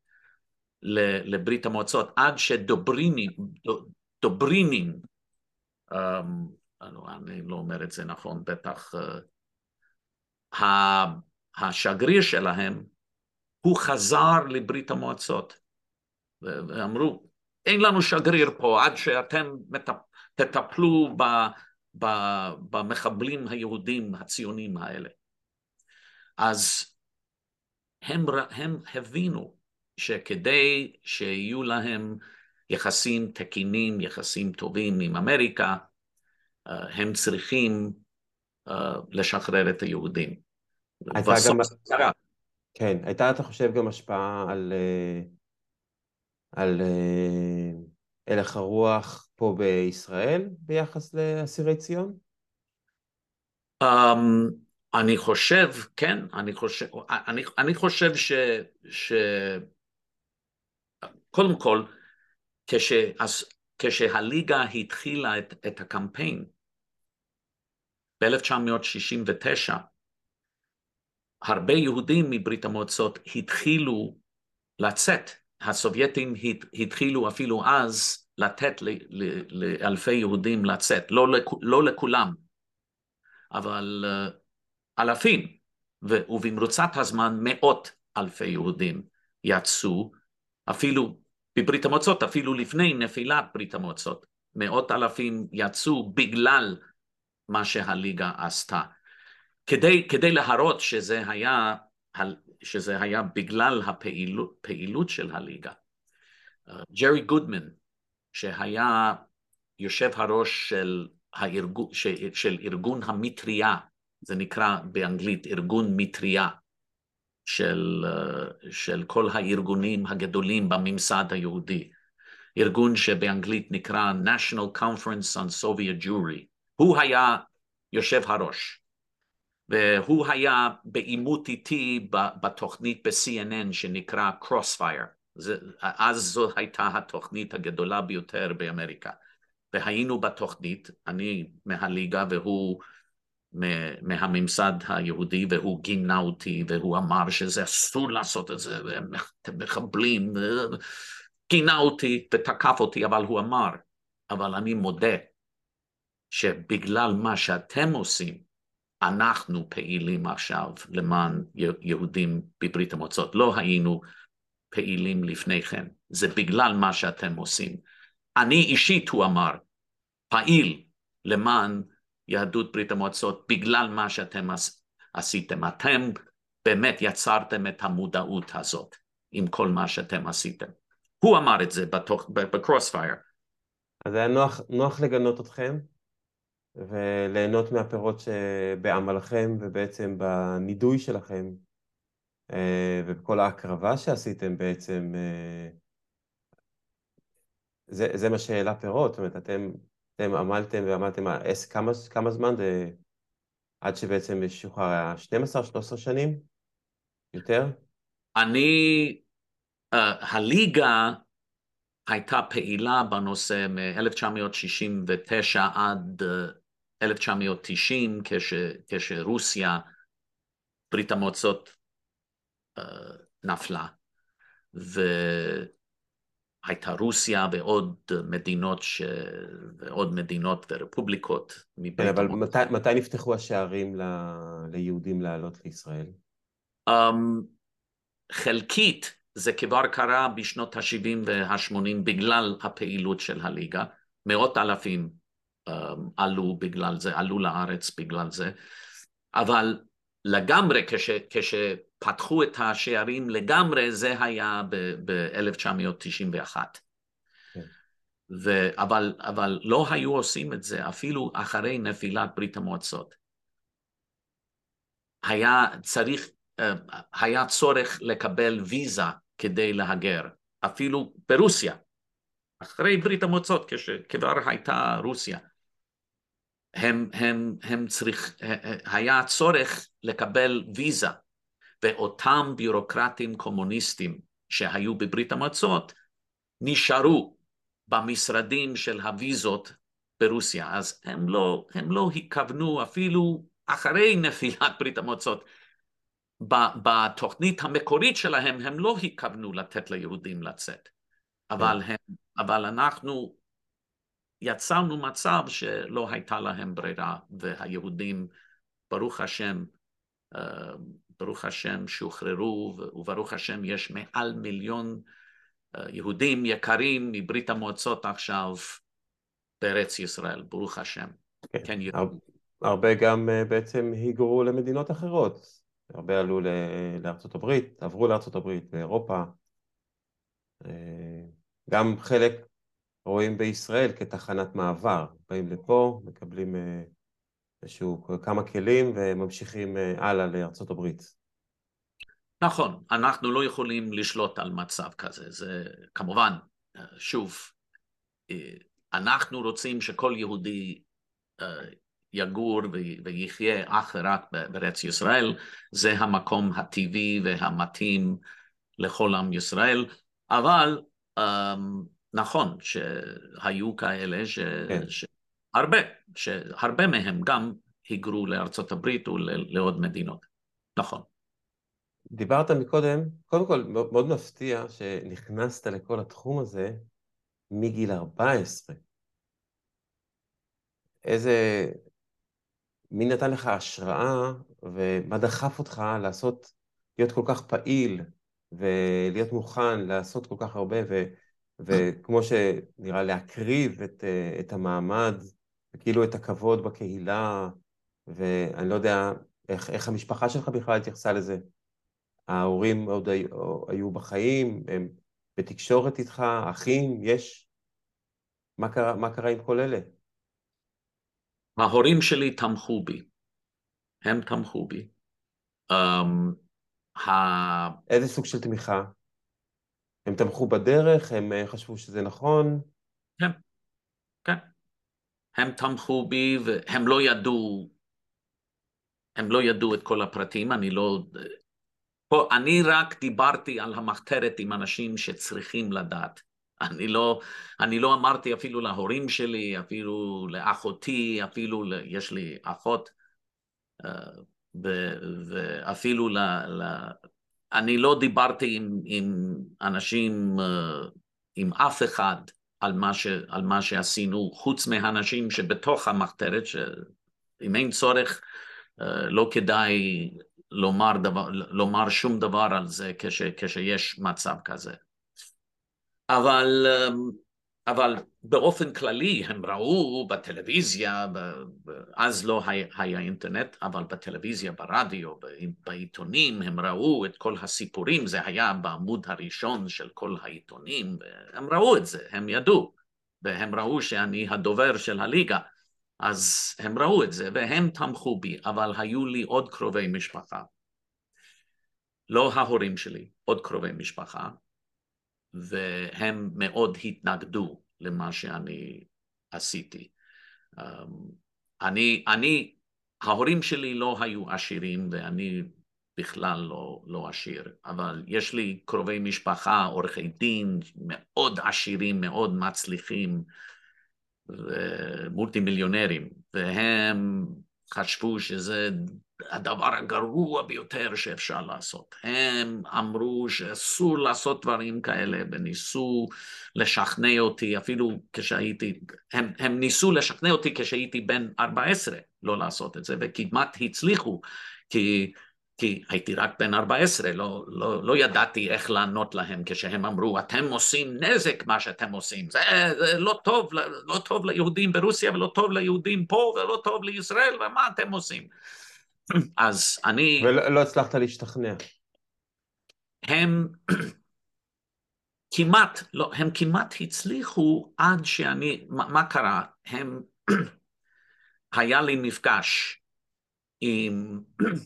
לברית המועצות, עד שדוברינים, דוברינים, um, אני לא אומר את זה נכון, בטח, uh, השגריר שלהם, הוא חזר לברית המועצות, ואמרו, אין לנו שגריר פה עד שאתם תטפלו ב, ב, במחבלים היהודים הציונים האלה. אז הם, הם הבינו שכדי שיהיו להם יחסים תקינים, יחסים טובים עם אמריקה, אה, הם צריכים אה, לשחרר את היהודים. הייתה גם... כן, הייתה, אתה חושב, גם השפעה על, אה, על הלך הרוח פה בישראל ביחס לאסירי ציון? Um, אני חושב, כן, אני חושב, אני, אני חושב ש, ש... קודם כל, כש, כשהליגה התחילה את, את הקמפיין ב-1969, הרבה יהודים מברית המועצות התחילו לצאת, הסובייטים התחילו אפילו אז לתת לאלפי יהודים לצאת, לא, לא לכולם, אבל אה, אלפים, ובמרוצת הזמן מאות אלפי יהודים יצאו, אפילו בברית המועצות, אפילו לפני נפילת ברית המועצות, מאות אלפים יצאו בגלל מה שהליגה עשתה. כדי, כדי להראות שזה היה, שזה היה בגלל הפעילות של הליגה. ג'רי גודמן, שהיה יושב הראש של, הארגון, של ארגון המטריה, זה נקרא באנגלית ארגון מטריה, של, של כל הארגונים הגדולים בממסד היהודי, ארגון שבאנגלית נקרא National Conference on Soviet Jewry, הוא היה יושב הראש. והוא היה בעימות איתי בתוכנית ב-CNN שנקרא Crossfire. זה, אז זו הייתה התוכנית הגדולה ביותר באמריקה. והיינו בתוכנית, אני מהליגה והוא מהממסד היהודי, והוא גינה אותי, והוא אמר שזה אסור לעשות את זה, והם מחבלים, גינה אותי ותקף אותי, אבל הוא אמר, אבל אני מודה שבגלל מה שאתם עושים, אנחנו פעילים עכשיו למען יהודים בברית המועצות. לא היינו פעילים לפני כן, זה בגלל מה שאתם עושים. אני אישית, הוא אמר, פעיל למען יהדות ברית המועצות בגלל מה שאתם עשיתם. אתם באמת יצרתם את המודעות הזאת עם כל מה שאתם עשיתם. הוא אמר את זה בקרוספייר. אז היה נוח, נוח לגנות אתכם, וליהנות מהפירות שבעמלכם ובעצם בנידוי שלכם אה, ובכל ההקרבה שעשיתם בעצם, אה, זה, זה מה שהעלה פירות, זאת אומרת, אתם, אתם עמלתם ועמלתם כמה, כמה זמן זה עד שבעצם שוחרר, היה 12-13 שנים? יותר? אני, uh, הליגה הייתה פעילה בנושא מ-1969 עד 1990 כש, כשרוסיה, ברית המועצות uh, נפלה. והייתה רוסיה ועוד מדינות, ש... ועוד מדינות ורפובליקות מברית כן, אבל מתי, מתי נפתחו השערים ל... ליהודים לעלות לישראל? Um, חלקית זה כבר קרה בשנות ה-70 וה-80 בגלל הפעילות של הליגה, מאות אלפים עלו בגלל זה, עלו לארץ בגלל זה, אבל לגמרי כש, כשפתחו את השערים לגמרי זה היה ב-1991. כן. ו- אבל, אבל לא היו עושים את זה אפילו אחרי נפילת ברית המועצות. היה צריך, אה, היה צורך לקבל ויזה כדי להגר, אפילו ברוסיה, אחרי ברית המועצות, כשכבר הייתה רוסיה. הם, הם, הם צריך, היה צורך לקבל ויזה, ואותם ביורוקרטים קומוניסטים שהיו בברית המועצות נשארו במשרדים של הוויזות ברוסיה, אז הם לא, הם לא התכוונו אפילו אחרי נפילת ברית המועצות. בתוכנית המקורית שלהם הם לא התכוונו לתת ליהודים לצאת, אבל, כן. הם, אבל אנחנו יצרנו מצב שלא הייתה להם ברירה, והיהודים, ברוך השם, אה, ברוך השם שוחררו, וברוך השם יש מעל מיליון אה, יהודים יקרים מברית המועצות עכשיו בארץ ישראל, ברוך השם. כן, כן הרבה גם אה, בעצם היגרו למדינות אחרות, הרבה עלו לארצות הברית, עברו לארצות הברית, לאירופה, גם חלק רואים בישראל כתחנת מעבר, באים לפה, מקבלים אה, איזשהו כמה כלים וממשיכים אה, הלאה לארצות הברית. נכון, אנחנו לא יכולים לשלוט על מצב כזה, זה כמובן, אה, שוב, אנחנו רוצים שכל יהודי יגור ויחיה אך ורק בארץ ישראל, זה המקום הטבעי והמתאים לכל עם ישראל, אבל נכון שהיו כאלה ש... כן. שהרבה, שהרבה מהם גם היגרו לארצות הברית ולעוד מדינות, נכון. דיברת מקודם, קודם כל מאוד מפתיע שנכנסת לכל התחום הזה מגיל 14. איזה... מי נתן לך השראה ומה דחף אותך לעשות, להיות כל כך פעיל ולהיות מוכן לעשות כל כך הרבה ו... וכמו שנראה להקריב את, את המעמד וכאילו את הכבוד בקהילה ואני לא יודע איך, איך המשפחה שלך בכלל התייחסה לזה. ההורים עוד היו, היו בחיים, הם בתקשורת איתך, אחים, יש? מה קרה, מה קרה עם כל אלה? ההורים שלי תמכו בי, הם תמכו בי. Um, ה... איזה סוג של תמיכה? הם תמכו בדרך? הם אה, חשבו שזה נכון? כן, כן. הם תמכו בי והם לא ידעו, הם לא ידעו את כל הפרטים, אני לא... פה, אני רק דיברתי על המחתרת עם אנשים שצריכים לדעת. אני לא, אני לא אמרתי אפילו להורים שלי, אפילו לאחותי, אפילו, ל, יש לי אחות, אה, ואפילו ל, ל... אני לא דיברתי עם, עם אנשים, אה, עם אף אחד על מה, ש, על מה שעשינו, חוץ מהאנשים שבתוך המחתרת, שאם אין צורך, אה, לא כדאי לומר, דבר, לומר שום דבר על זה כש, כשיש מצב כזה. אבל, אמ, אבל באופן כללי הם ראו בטלוויזיה, אז לא היה, היה אינטרנט, אבל בטלוויזיה, ברדיו, בעיתונים, הם ראו את כל הסיפורים, זה היה בעמוד הראשון של כל העיתונים, הם ראו את זה, הם ידעו, והם ראו שאני הדובר של הליגה. אז הם ראו את זה והם תמכו בי, אבל היו לי עוד קרובי משפחה. לא ההורים שלי, עוד קרובי משפחה, והם מאוד התנגדו למה שאני עשיתי. אמ, אני, אני, ההורים שלי לא היו עשירים ואני בכלל לא, לא עשיר, אבל יש לי קרובי משפחה, עורכי דין, מאוד עשירים, מאוד מצליחים, ומולטי מיליונרים, והם חשבו שזה הדבר הגרוע ביותר שאפשר לעשות. הם אמרו שאסור לעשות דברים כאלה וניסו לשכנע אותי, אפילו כשהייתי, הם, הם ניסו לשכנע אותי כשהייתי בן 14 לא לעשות את זה, וכמעט הצליחו, כי כי הייתי רק בן 14, לא, לא, לא ידעתי איך לענות להם כשהם אמרו, אתם עושים נזק מה שאתם עושים, זה, זה לא, טוב, לא טוב ליהודים ברוסיה ולא טוב ליהודים פה ולא טוב לישראל, ומה אתם עושים? [clears throat] אז אני... ולא לא הצלחת להשתכנע. הם [clears throat] כמעט, לא, הם כמעט הצליחו עד שאני, מה, מה קרה? הם, [clears throat] היה לי מפגש עם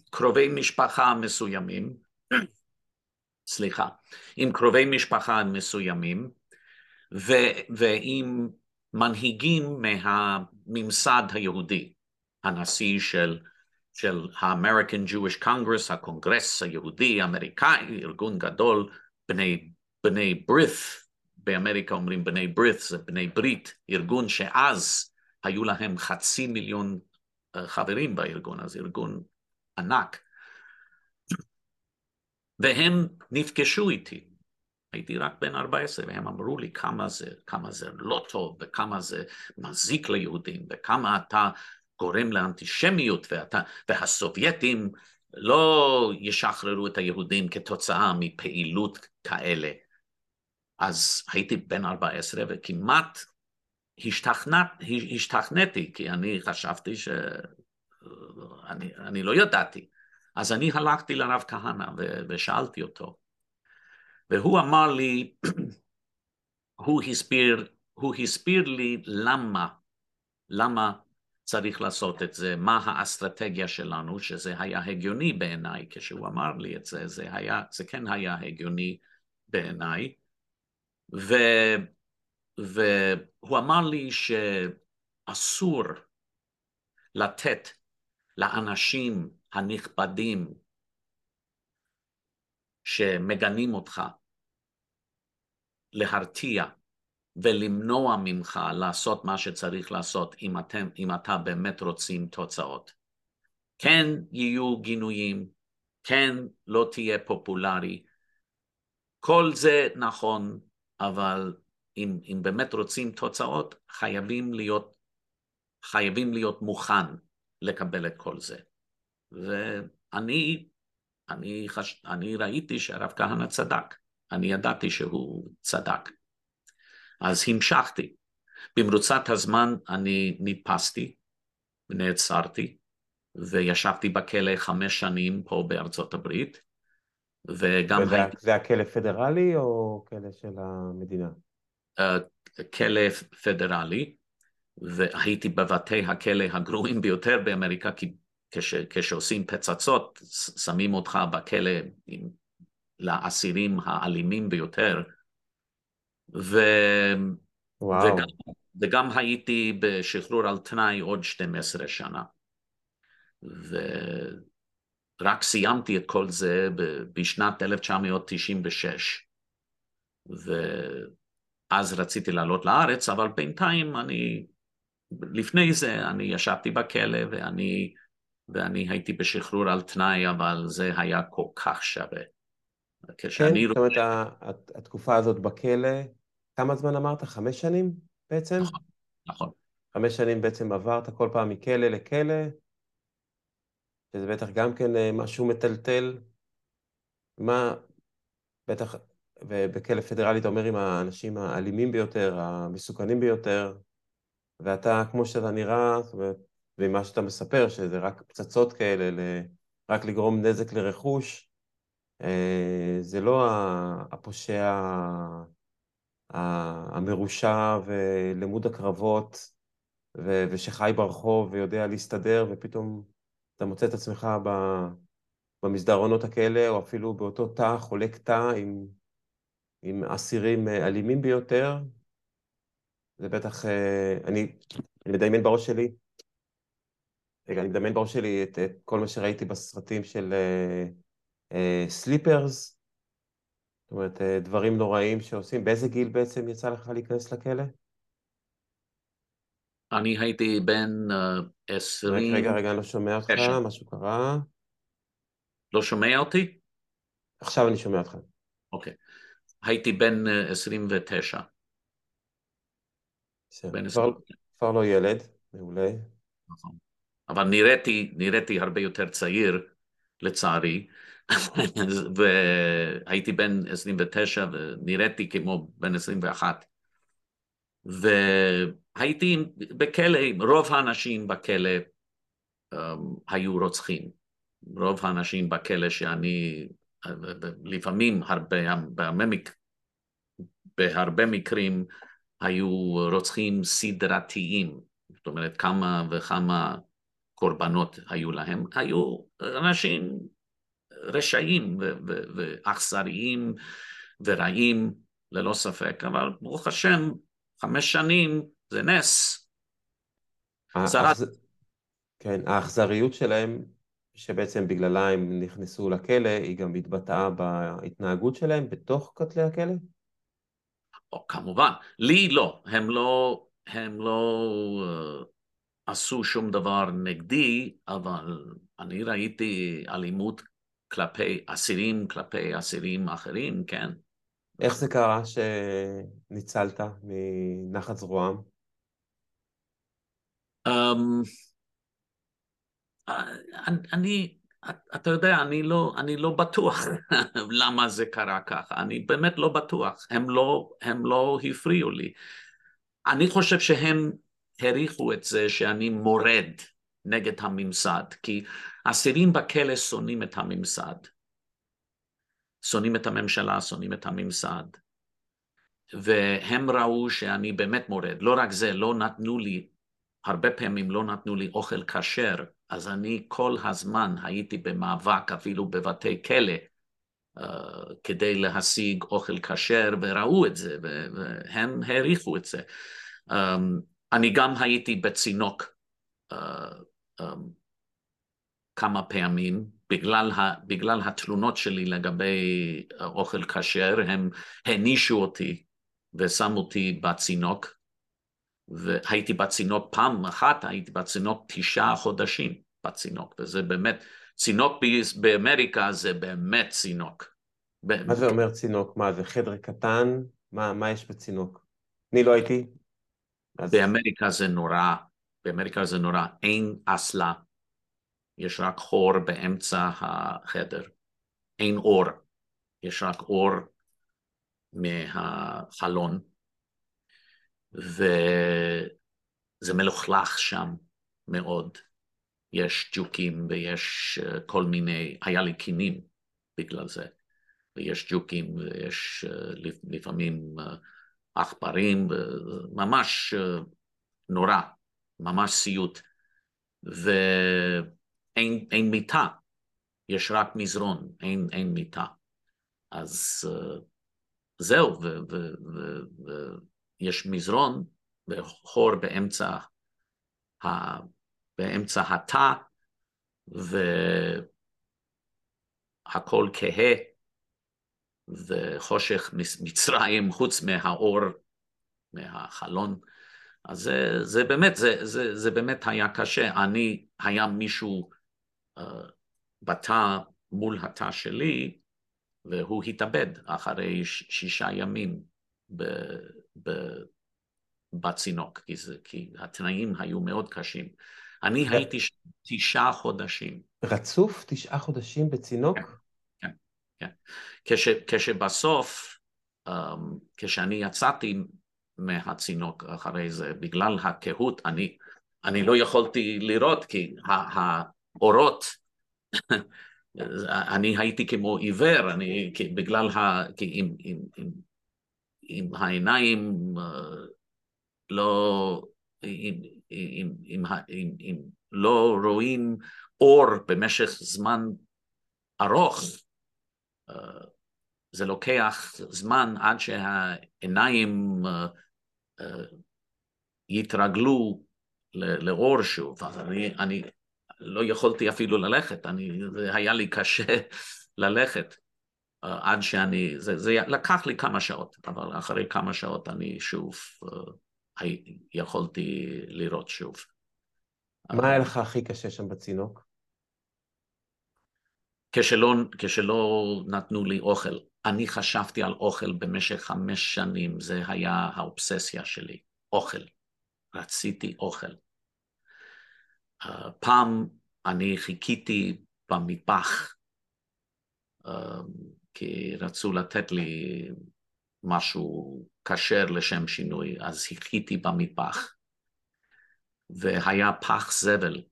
קרובי משפחה מסוימים, סליחה, עם קרובי משפחה מסוימים ו, ועם מנהיגים מהממסד היהודי, הנשיא של, של ה-American Jewish Congress, הקונגרס היהודי האמריקאי, ארגון גדול, בני, בני ברית, באמריקה אומרים בני ברית, זה בני ברית, ארגון שאז היו להם חצי מיליון חברים בארגון, אז ארגון ענק. והם נפגשו איתי, הייתי רק בן 14, והם אמרו לי כמה זה, כמה זה לא טוב, וכמה זה מזיק ליהודים, וכמה אתה גורם לאנטישמיות, ואתה, והסובייטים לא ישחררו את היהודים כתוצאה מפעילות כאלה. אז הייתי בן 14 וכמעט השתכנת, השתכנתי, כי אני חשבתי ש... אני, אני לא ידעתי. אז אני הלכתי לרב כהנא ושאלתי אותו. והוא אמר לי, [clears throat] הוא הסביר, הוא הסביר לי למה, למה צריך לעשות את זה, מה האסטרטגיה שלנו, שזה היה הגיוני בעיניי, כשהוא אמר לי את זה, זה, היה, זה כן היה הגיוני בעיניי. ו... והוא אמר לי שאסור לתת לאנשים הנכבדים שמגנים אותך להרתיע ולמנוע ממך לעשות מה שצריך לעשות אם, אתם, אם אתה באמת רוצים תוצאות. כן יהיו גינויים, כן לא תהיה פופולרי, כל זה נכון, אבל אם, אם באמת רוצים תוצאות, חייבים להיות, חייבים להיות מוכן לקבל את כל זה. ואני אני, חש... אני ראיתי שהרב כהנא צדק, אני ידעתי שהוא צדק. אז המשכתי. במרוצת הזמן אני נתפסתי ונעצרתי, וישבתי בכלא חמש שנים פה בארצות הברית, וגם... וזה, הייתי... זה הכלא פדרלי או כלא של המדינה? Uh, כלא פדרלי, והייתי בבתי הכלא הגרועים ביותר באמריקה, כי כש, כשעושים פצצות, שמים אותך בכלא עם, לאסירים האלימים ביותר. ו... וגם, וגם הייתי בשחרור על תנאי עוד 12 שנה. ורק סיימתי את כל זה בשנת 1996. ואז רציתי לעלות לארץ, אבל בינתיים אני, לפני זה אני ישבתי בכלא ואני ואני הייתי בשחרור על תנאי, אבל זה היה כל כך שווה. כן, זאת אומרת, התקופה הזאת בכלא, כמה זמן אמרת? חמש שנים בעצם? נכון, נכון. חמש שנים בעצם עברת כל פעם מכלא לכלא, שזה בטח גם כן אה, משהו מטלטל. מה, בטח, ובכלא פדרלי אתה אומר עם האנשים האלימים ביותר, המסוכנים ביותר, ואתה, כמו שאתה נראה, זאת אומרת, ומה שאתה מספר, שזה רק פצצות כאלה, רק לגרום נזק לרכוש, אה, זה לא הפושע המרושע ולמוד הקרבות ושחי ברחוב ויודע להסתדר ופתאום אתה מוצא את עצמך במסדרונות הכאלה או אפילו באותו תא, חולק תא עם, עם אסירים אלימים ביותר. זה בטח, אה, אני, אני מדמיין בראש שלי רגע, אני מדמיין בראש שלי את, את כל מה שראיתי בסרטים של סליפרס, uh, uh, זאת אומרת, uh, דברים נוראים שעושים. באיזה גיל בעצם יצא לך להיכנס לכלא? אני הייתי בן עשרים... רגע, רגע, אני לא שומע אותך, משהו קרה. לא שומע אותי? עכשיו אני שומע אותך. אוקיי. הייתי בן עשרים ותשע. כבר לא ילד, מעולה. נכון. אבל נראיתי, נראיתי הרבה יותר צעיר, לצערי, [laughs] והייתי בן 29 ונראיתי כמו בן 21. והייתי בכלא, רוב האנשים בכלא um, היו רוצחים. רוב האנשים בכלא שאני, לפעמים הרבה, בהרבה. בהרבה מקרים היו רוצחים סדרתיים. זאת אומרת, כמה וכמה קורבנות היו להם, היו אנשים רשעים ואכזריים ורעים ללא ספק, אבל ברוך השם, חמש שנים זה נס. כן, האכזריות שלהם, שבעצם בגללה הם נכנסו לכלא, היא גם התבטאה בהתנהגות שלהם בתוך כותלי הכלא? או, כמובן. לי לא. הם לא, הם לא אה, עשו שום דבר נגדי, אבל אני ראיתי אלימות כלפי אסירים, כלפי אסירים אחרים, כן. איך זה קרה שניצלת מנחת זרועם? Um, אני, אתה יודע, אני לא, אני לא בטוח [laughs] למה זה קרה ככה, אני באמת לא בטוח, הם לא, הם לא הפריעו לי. אני חושב שהם העריכו את זה שאני מורד נגד הממסד, כי אסירים בכלא שונאים את הממסד. שונאים את הממשלה, שונאים את הממסד. והם ראו שאני באמת מורד. לא רק זה, לא נתנו לי, הרבה פעמים לא נתנו לי אוכל כשר, אז אני כל הזמן הייתי במאבק אפילו בבתי כלא uh, כדי להשיג אוכל כשר, וראו את זה, והם העריכו את זה. Um, אני גם הייתי בצינוק um, כמה פעמים, בגלל, ה, בגלל התלונות שלי לגבי אוכל כשר, הם הענישו אותי ושמו אותי בצינוק, והייתי בצינוק פעם אחת, הייתי בצינוק תשעה חודשים בצינוק, וזה באמת, צינוק באמריקה זה באמת צינוק. מה זה אומר צינוק? מה, זה חדר קטן? מה, מה יש בצינוק? אני לא הייתי. אז... באמריקה זה נורא, באמריקה זה נורא, אין אסלה, יש רק חור באמצע החדר, אין אור, יש רק אור מהחלון, וזה מלוכלך שם מאוד. יש ג'וקים ויש אה, כל מיני, היה לי קינים בגלל זה, ויש ג'וקים ויש אה, לפעמים אה, עכברים, ממש נורא, ממש סיוט. ואין מיטה, יש רק מזרון, אין, אין מיטה. אז זהו, ויש מזרון וחור באמצע, באמצע התא, והכל כהה, וחושך מצרים חוץ מהאור, מהחלון. אז זה, זה באמת, זה, זה, זה באמת היה קשה. אני, היה מישהו uh, בתא מול התא שלי, והוא התאבד אחרי שישה ימים ב, ב, בצינוק, כי, זה, כי התנאים היו מאוד קשים. אני ו... הייתי תשעה חודשים. רצוף? תשעה חודשים בצינוק? כן, כן. כן. כש, כשבסוף, um, כשאני יצאתי מהצינוק אחרי זה, בגלל הקהות, אני, אני לא יכולתי לראות, כי האורות [laughs] אני הייתי כמו עיוור, אני, כי בגלל ה... כי עם, עם, עם, עם העיניים אה, לא... עם, עם, עם, עם, עם, לא רואים אור במשך זמן ארוך, אה, זה לוקח זמן עד שהעיניים אה, יתרגלו לאור שוב. אז אני, אני לא יכולתי אפילו ללכת, אני, זה היה לי קשה [laughs] ללכת עד שאני, זה, זה לקח לי כמה שעות, אבל אחרי כמה שעות אני שוב יכולתי לראות שוב. מה היה לך הכי קשה שם בצינוק? כשלא, כשלא נתנו לי אוכל. אני חשבתי על אוכל במשך חמש שנים, זה היה האובססיה שלי, אוכל. רציתי אוכל. פעם אני חיכיתי במטבח אמ, כי רצו לתת לי משהו כשר לשם שינוי, אז חיכיתי במטבח. והיה פח זבל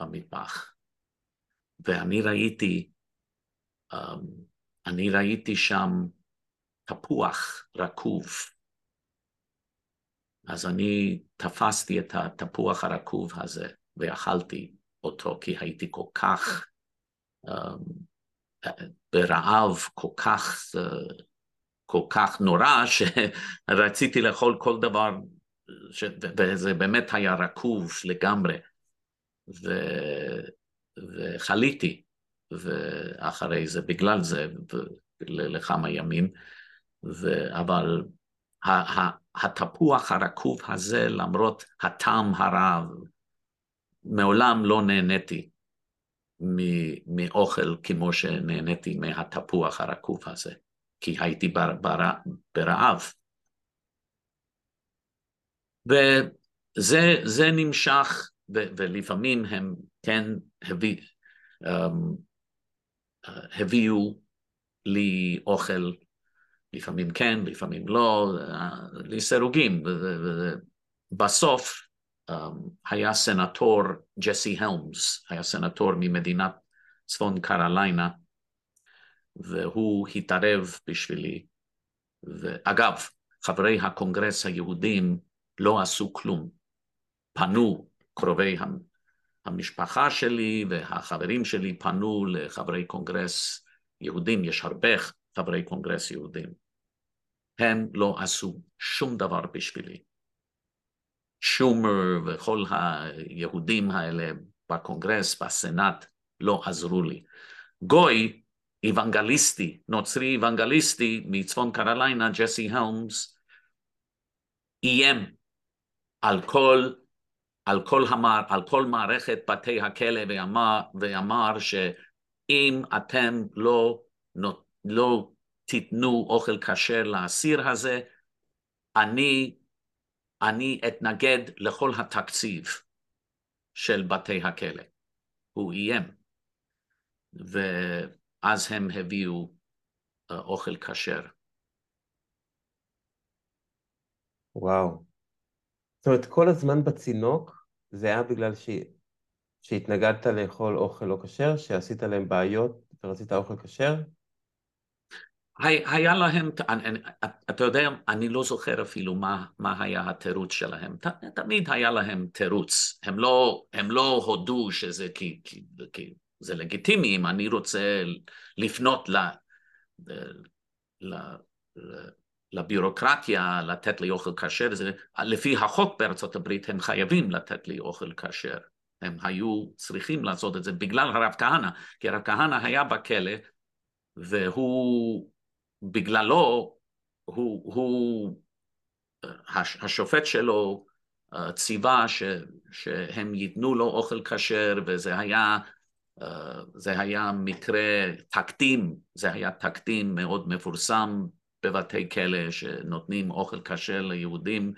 במטבח. ואני ראיתי, אמ, אני ראיתי שם תפוח רקוב. אז אני תפסתי את התפוח הרקוב הזה ואכלתי אותו כי הייתי כל כך um, ברעב, כל כך, uh, כל כך נורא, [laughs] שרציתי לאכול כל דבר, ש... וזה באמת היה רקוב לגמרי, ו... וחליתי, ואחרי זה, בגלל זה, לכמה ימים, ו... אבל התפוח הרקוב הזה, למרות הטעם הרב, מעולם לא נהניתי מאוכל כמו שנהניתי מהתפוח הרקוב הזה, כי הייתי בר, בר, ברעב. וזה נמשך, ו, ולפעמים הם כן הביא, um, הביאו לי אוכל, לפעמים כן, לפעמים לא, לסירוגים, ובסוף um, היה סנטור ג'סי הלמס, היה סנטור ממדינת צפון קרוליינה, והוא התערב בשבילי. ואגב, חברי הקונגרס היהודים לא עשו כלום. פנו קרובי המשפחה שלי והחברים שלי פנו לחברי קונגרס יהודים, יש הרבה חברי קונגרס יהודים, הם לא עשו שום דבר בשבילי. שומר וכל היהודים האלה בקונגרס, בסנאט, לא עזרו לי. גוי, אוונגליסטי, נוצרי אוונגליסטי מצפון קרוליינה, ג'סי הלמס, איים על כל, על כל, המר, על כל מערכת בתי הכלא ואמר, ואמר שאם אתם לא, לא תיתנו אוכל כשר לאסיר הזה, אני, אני אתנגד לכל התקציב של בתי הכלא. הוא איים. ואז הם הביאו אה, אוכל כשר. וואו. זאת אומרת, כל הזמן בצינוק זה היה בגלל ש... שהתנגדת לאכול אוכל לא כשר, שעשית להם בעיות ורצית אוכל כשר? היה להם, אתה יודע, אני לא זוכר אפילו מה, מה היה התירוץ שלהם. ת, תמיד היה להם תירוץ. הם לא, הם לא הודו שזה כי, כי, כי זה לגיטימי, אם אני רוצה לפנות ל, ל, ל, לביורוקרטיה, לתת לי אוכל כשר, זה, לפי החוק בארצות הברית הם חייבים לתת לי אוכל כשר. הם היו צריכים לעשות את זה בגלל הרב כהנא, כי הרב כהנא היה בכלא והוא בגללו הוא, הוא השופט שלו אה, ציווה ש, שהם ייתנו לו אוכל כשר וזה היה, זה היה מקרה תקדים, זה היה תקדים מאוד מפורסם בבתי כלא שנותנים אוכל כשר ליהודים,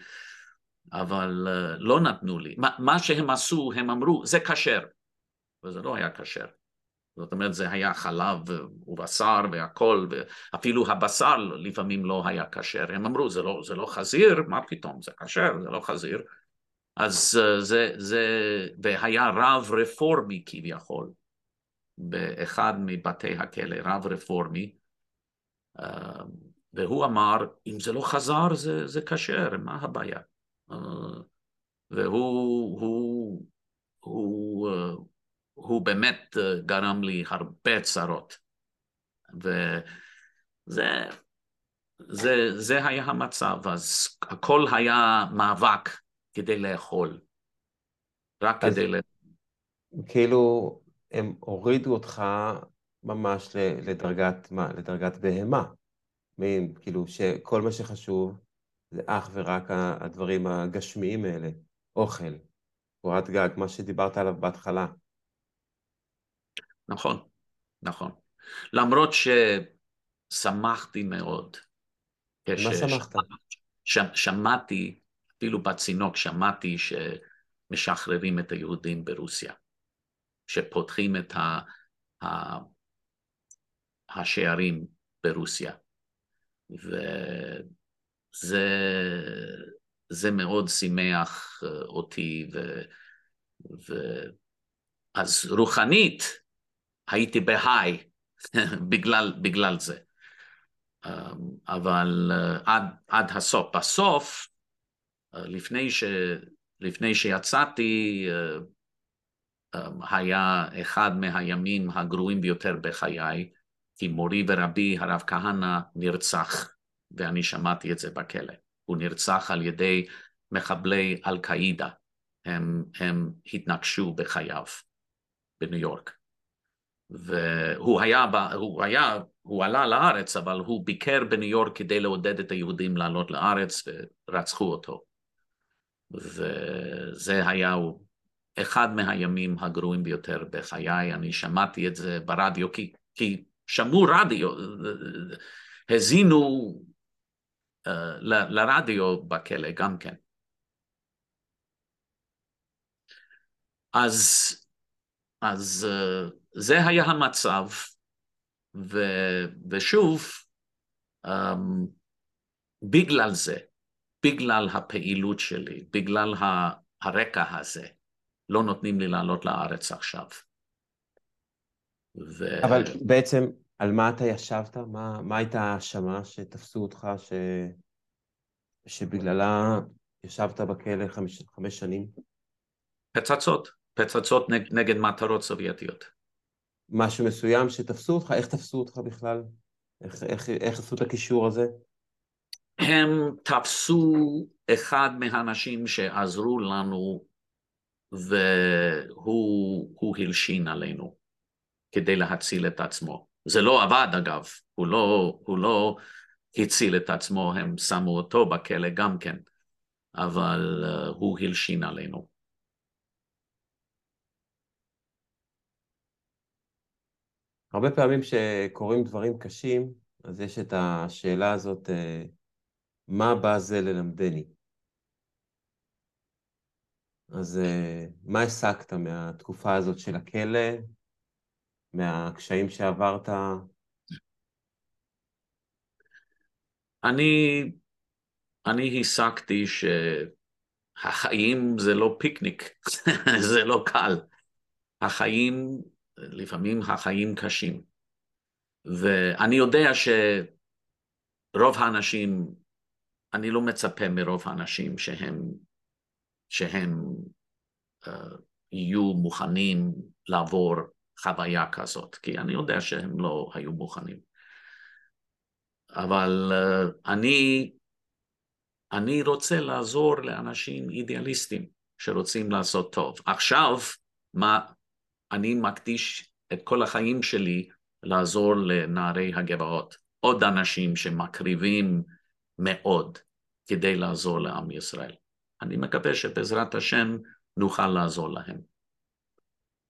אבל אה, לא נתנו לי. מה, מה שהם עשו, הם אמרו, זה כשר, וזה לא היה כשר. זאת אומרת זה היה חלב ובשר והכל, ואפילו הבשר לפעמים לא היה כשר, הם אמרו זה לא, זה לא חזיר, מה פתאום, זה כשר, זה לא חזיר. אז אה, זה, זה, והיה רב רפורמי כביכול, באחד מבתי הכלא, רב רפורמי, אה, והוא אמר, אם זה לא חזר זה, זה כשר, מה הבעיה? אה, והוא הוא, הוא, הוא באמת אה, גרם לי הרבה צרות. וזה זה, זה היה המצב, אז הכל היה מאבק כדי לאכול, רק כדי לאכול. כאילו הם הורידו אותך ממש לדרגת, מה, לדרגת בהמה. מין, כאילו שכל מה שחשוב זה אך ורק הדברים הגשמיים האלה, אוכל, קורת גג, מה שדיברת עליו בהתחלה. נכון, נכון. למרות ששמחתי מאוד. מה שמחת? ש... שמעתי, אפילו בצינוק שמעתי שמשחררים את היהודים ברוסיה, שפותחים את ה... ה... השערים ברוסיה. וזה זה מאוד שימח אותי, ו... ו... אז רוחנית הייתי בהיי [laughs] בגלל, בגלל זה. אמ, אבל אה, עד, עד הסוף. בסוף, אה, לפני, ש, לפני שיצאתי, אה, היה אחד מהימים הגרועים ביותר בחיי, כי מורי ורבי הרב כהנא נרצח, ואני שמעתי את זה בכלא. הוא נרצח על ידי מחבלי אל-קאעידה, הם, הם התנגשו בחייו בניו יורק. והוא היה, הוא היה, הוא עלה לארץ, אבל הוא ביקר בניו יורק כדי לעודד את היהודים לעלות לארץ ורצחו אותו. וזה היה אחד מהימים הגרועים ביותר בחיי, אני שמעתי את זה ברדיו, כי, כי שמעו רדיו, האזינו uh, לרדיו בכלא גם כן. אז, אז uh, זה היה המצב, ו, ושוב, um, בגלל זה, בגלל הפעילות שלי, בגלל הרקע הזה, לא נותנים לי לעלות לארץ עכשיו. ו... אבל בעצם על מה אתה ישבת? מה, מה הייתה ההאשמה שתפסו אותך, ש... שבגללה ישבת בכלא חמש, חמש שנים? פצצות, פצצות נג, נגד מטרות סובייטיות. משהו מסוים שתפסו אותך? איך תפסו אותך בכלל? איך, איך, איך עשו את הקישור הזה? הם תפסו אחד מהאנשים שעזרו לנו והוא הלשין עלינו כדי להציל את עצמו. זה לא עבד אגב, הוא לא, הוא לא הציל את עצמו, הם שמו אותו בכלא גם כן, אבל uh, הוא הלשין עלינו. הרבה פעמים שקורים דברים קשים, אז יש את השאלה הזאת, אה, מה בא זה ללמדני? אז אה, מה הסקת מהתקופה הזאת של הכלא, מהקשיים שעברת? אני, אני הסקתי שהחיים זה לא פיקניק, [laughs] זה לא קל. החיים, לפעמים החיים קשים. ואני יודע שרוב האנשים, אני לא מצפה מרוב האנשים שהם, שהם uh, יהיו מוכנים לעבור חוויה כזאת, כי אני יודע שהם לא היו מוכנים. אבל uh, אני, אני רוצה לעזור לאנשים אידיאליסטים שרוצים לעשות טוב. עכשיו, מה, אני מקדיש את כל החיים שלי לעזור לנערי הגבעות, עוד אנשים שמקריבים מאוד כדי לעזור לעם ישראל. אני מקווה שבעזרת השם נוכל לעזור להם.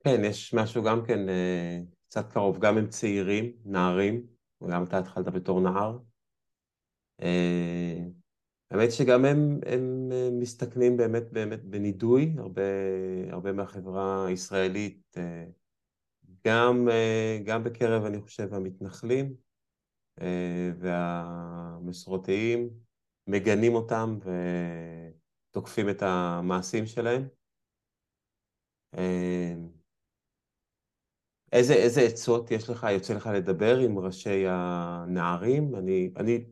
כן, יש משהו גם כן אה, קצת קרוב, גם הם צעירים, נערים, וגם אתה התחלת בתור נער. אה, האמת שגם הם, הם אה, מסתכנים באמת באמת בנידוי, הרבה, הרבה מהחברה הישראלית גם, גם בקרב, אני חושב, המתנחלים והמסורתיים, מגנים אותם ותוקפים את המעשים שלהם. אה, איזה, איזה עצות יש לך, יוצא לך לדבר עם ראשי הנערים? אני, אני,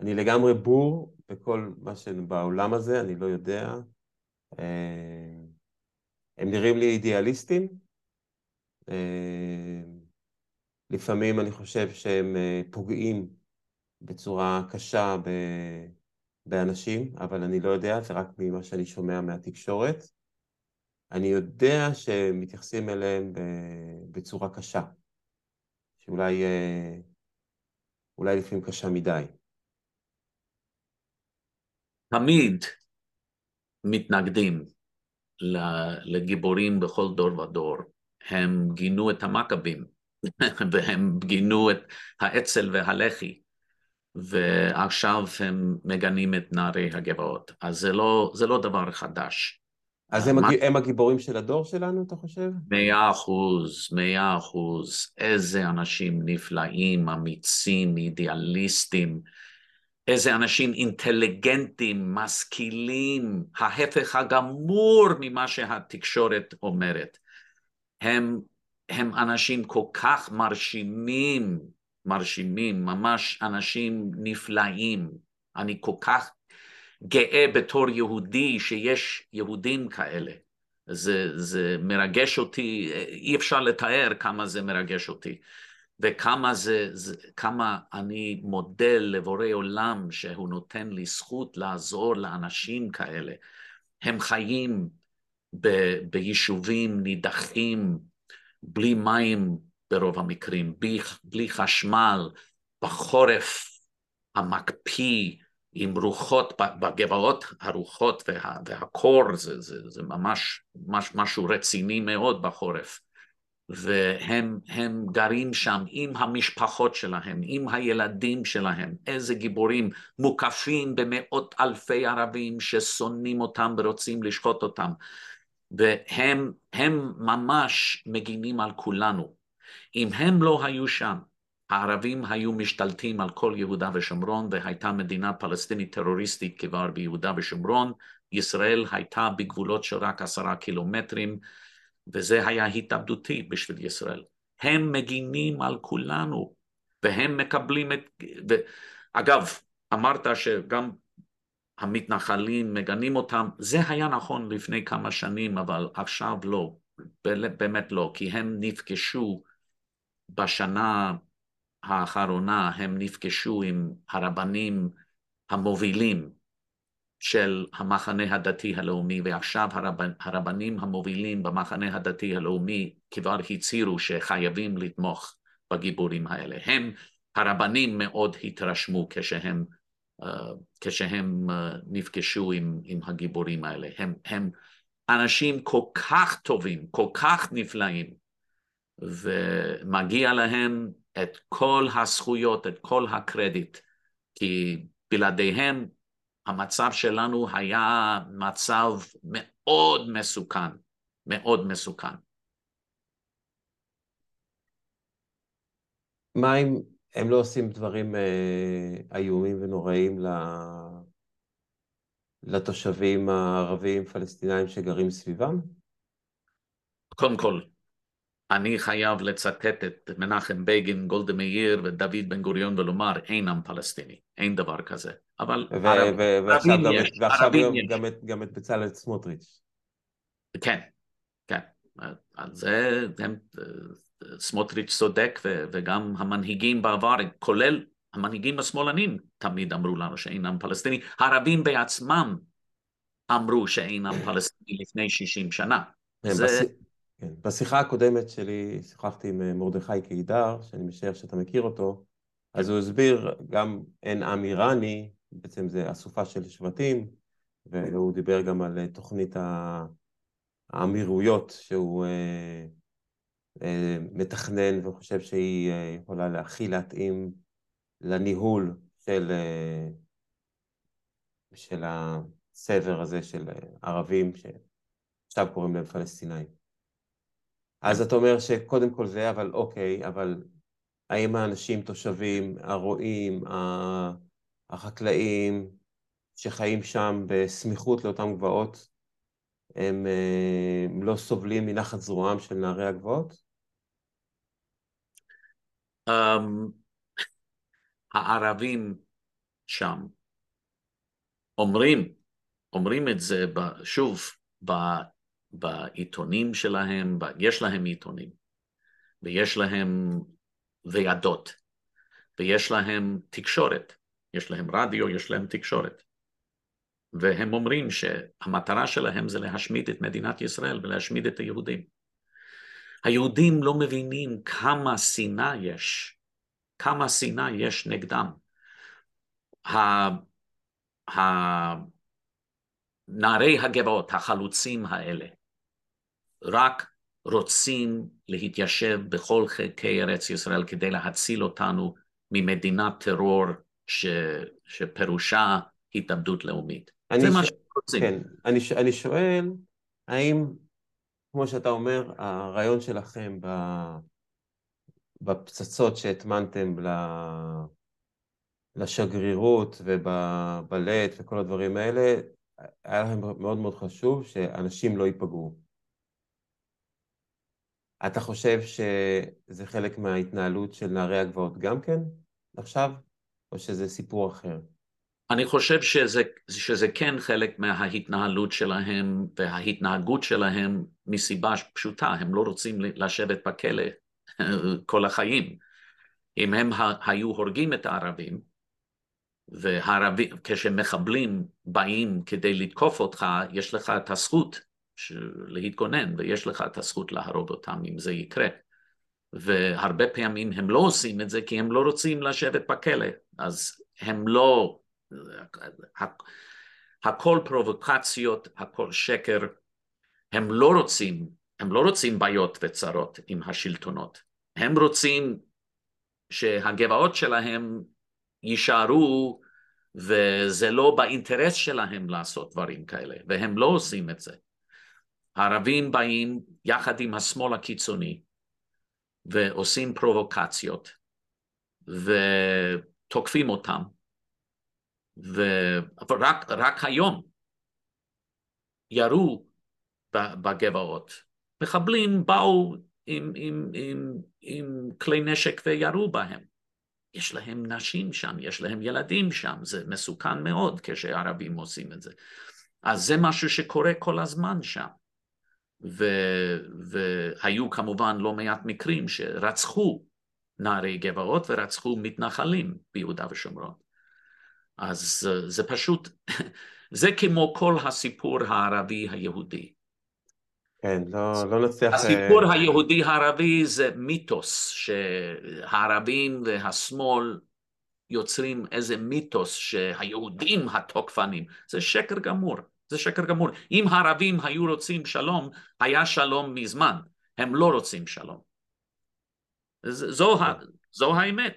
אני לגמרי בור בכל מה שבעולם הזה, אני לא יודע. הם נראים לי אידיאליסטים, אה, לפעמים אני חושב שהם אה, פוגעים בצורה קשה באנשים, אבל אני לא יודע, זה רק ממה שאני שומע מהתקשורת. אני יודע שמתייחסים אליהם בצורה קשה, שאולי אה, אולי לפעמים קשה מדי. תמיד מתנגדים לגיבורים בכל דור ודור. הם גינו את המכבים, [laughs] והם גינו את האצ"ל והלח"י, ועכשיו הם מגנים את נערי הגבעות. אז זה לא, זה לא דבר חדש. אז הם, מה... הם הגיבורים של הדור שלנו, אתה חושב? מאה אחוז, מאה אחוז. איזה אנשים נפלאים, אמיצים, אידיאליסטים. איזה אנשים אינטליגנטים, משכילים, ההפך הגמור ממה שהתקשורת אומרת. הם, הם אנשים כל כך מרשימים, מרשימים, ממש אנשים נפלאים. אני כל כך גאה בתור יהודי שיש יהודים כאלה. זה, זה מרגש אותי, אי אפשר לתאר כמה זה מרגש אותי. וכמה זה, זה, כמה אני מודה לבורא עולם שהוא נותן לי זכות לעזור לאנשים כאלה. הם חיים ב, ביישובים נידחים, בלי מים ברוב המקרים, בלי, בלי חשמל, בחורף המקפיא, עם רוחות, בגבעות הרוחות וה, והקור, זה, זה, זה ממש מש, משהו רציני מאוד בחורף. והם גרים שם עם המשפחות שלהם, עם הילדים שלהם, איזה גיבורים מוקפים במאות אלפי ערבים ששונאים אותם ורוצים לשחוט אותם. והם ממש מגינים על כולנו. אם הם לא היו שם, הערבים היו משתלטים על כל יהודה ושומרון והייתה מדינה פלסטינית טרוריסטית כבר ביהודה ושומרון, ישראל הייתה בגבולות של רק עשרה קילומטרים וזה היה התאבדותי בשביל ישראל. הם מגינים על כולנו והם מקבלים את... ו... אגב, אמרת שגם המתנחלים מגנים אותם, זה היה נכון לפני כמה שנים, אבל עכשיו לא. באמת לא, כי הם נפגשו בשנה האחרונה, הם נפגשו עם הרבנים המובילים של המחנה הדתי הלאומי, ועכשיו הרב, הרבנים המובילים במחנה הדתי הלאומי כבר הצהירו שחייבים לתמוך בגיבורים האלה. הם, הרבנים מאוד התרשמו כשהם, uh, כשהם uh, נפגשו עם, עם הגיבורים האלה. הם, הם אנשים כל כך טובים, כל כך נפלאים, ומגיע להם את כל הזכויות, את כל הקרדיט, כי בלעדיהם המצב שלנו היה מצב מאוד מסוכן, מאוד מסוכן. מה אם הם לא עושים דברים אה, איומים ונוראים לתושבים הערבים פלסטינאים שגרים סביבם? קודם כל, אני חייב לצטט את מנחם בגין, גולדה מאיר ודוד בן גוריון ולומר אין עם פלסטיני, אין דבר כזה. אבל ו- ערב, ו- ועכשיו, גם, יש, ועכשיו גם, יש. גם, את, גם את בצלאל סמוטריץ'. כן, כן. על זה הם, סמוטריץ' צודק ו- וגם המנהיגים בעבר, כולל המנהיגים השמאלנים, תמיד אמרו לנו שאין עם פלסטיני. הערבים בעצמם אמרו שאין עם פלסטיני לפני 60 שנה. זה... כן. בשיחה הקודמת שלי שוחחתי עם אה, מרדכי קידר, שאני משער שאתה מכיר אותו, אז הוא הסביר גם אין עם איראני, בעצם זה אסופה של שבטים, והוא דיבר גם על אה, תוכנית האמירויות שהוא אה, אה, מתכנן וחושב שהיא אה, יכולה להכיל, להתאים לניהול של, אה, של הסבר הזה של ערבים שעכשיו קוראים להם פלסטינאים. אז אתה אומר שקודם כל זה, אבל אוקיי, אבל האם האנשים, תושבים, הרועים, החקלאים שחיים שם בסמיכות לאותם גבעות, הם, אה, הם לא סובלים מנחת זרועם של נערי הגבעות? Um, הערבים שם אומרים, אומרים את זה שוב, בעיתונים שלהם, יש להם עיתונים, ויש להם ועדות, ויש להם תקשורת, יש להם רדיו, יש להם תקשורת. והם אומרים שהמטרה שלהם זה להשמיד את מדינת ישראל ולהשמיד את היהודים. היהודים לא מבינים כמה שנאה יש, כמה שנאה יש נגדם. נערי הגבעות, החלוצים האלה, רק רוצים להתיישב בכל חלקי ארץ ישראל כדי להציל אותנו ממדינת טרור ש... שפירושה התאבדות לאומית. זה ש... מה שרוצים. כן, אני, ש... אני שואל, האם, כמו שאתה אומר, הרעיון שלכם ב... בפצצות שהטמנתם ל... לשגרירות ובבלט וכל הדברים האלה, היה לכם מאוד מאוד חשוב שאנשים לא ייפגעו. אתה חושב שזה חלק מההתנהלות של נערי הגבעות גם כן עכשיו, או שזה סיפור אחר? אני חושב שזה, שזה כן חלק מההתנהלות שלהם וההתנהגות שלהם מסיבה פשוטה, הם לא רוצים לשבת בכלא [laughs] כל החיים. אם הם היו הורגים את הערבים, והערבים, כשמחבלים באים כדי לתקוף אותך, יש לך את הזכות להתגונן, ויש לך את הזכות להרוג אותם אם זה יקרה. והרבה פעמים הם לא עושים את זה כי הם לא רוצים לשבת בכלא, אז הם לא... הכל פרובוקציות, הכל שקר, הם לא רוצים, הם לא רוצים בעיות וצרות עם השלטונות, הם רוצים שהגבעות שלהם יישארו וזה לא באינטרס שלהם לעשות דברים כאלה, והם לא עושים את זה. הערבים באים יחד עם השמאל הקיצוני ועושים פרובוקציות ותוקפים אותם ורק רק היום ירו בגבעות. מחבלים באו עם, עם, עם, עם כלי נשק וירו בהם. יש להם נשים שם, יש להם ילדים שם, זה מסוכן מאוד כשערבים עושים את זה. אז זה משהו שקורה כל הזמן שם. ו, והיו כמובן לא מעט מקרים שרצחו נערי גבעות ורצחו מתנחלים ביהודה ושומרון. אז זה פשוט, [laughs] זה כמו כל הסיפור הערבי היהודי. כן, לא, לא נצליח... הסיפור uh... היהודי-ערבי זה מיתוס, שהערבים והשמאל יוצרים איזה מיתוס שהיהודים התוקפנים, זה שקר גמור, זה שקר גמור. אם הערבים היו רוצים שלום, היה שלום מזמן, הם לא רוצים שלום. זו, זו האמת.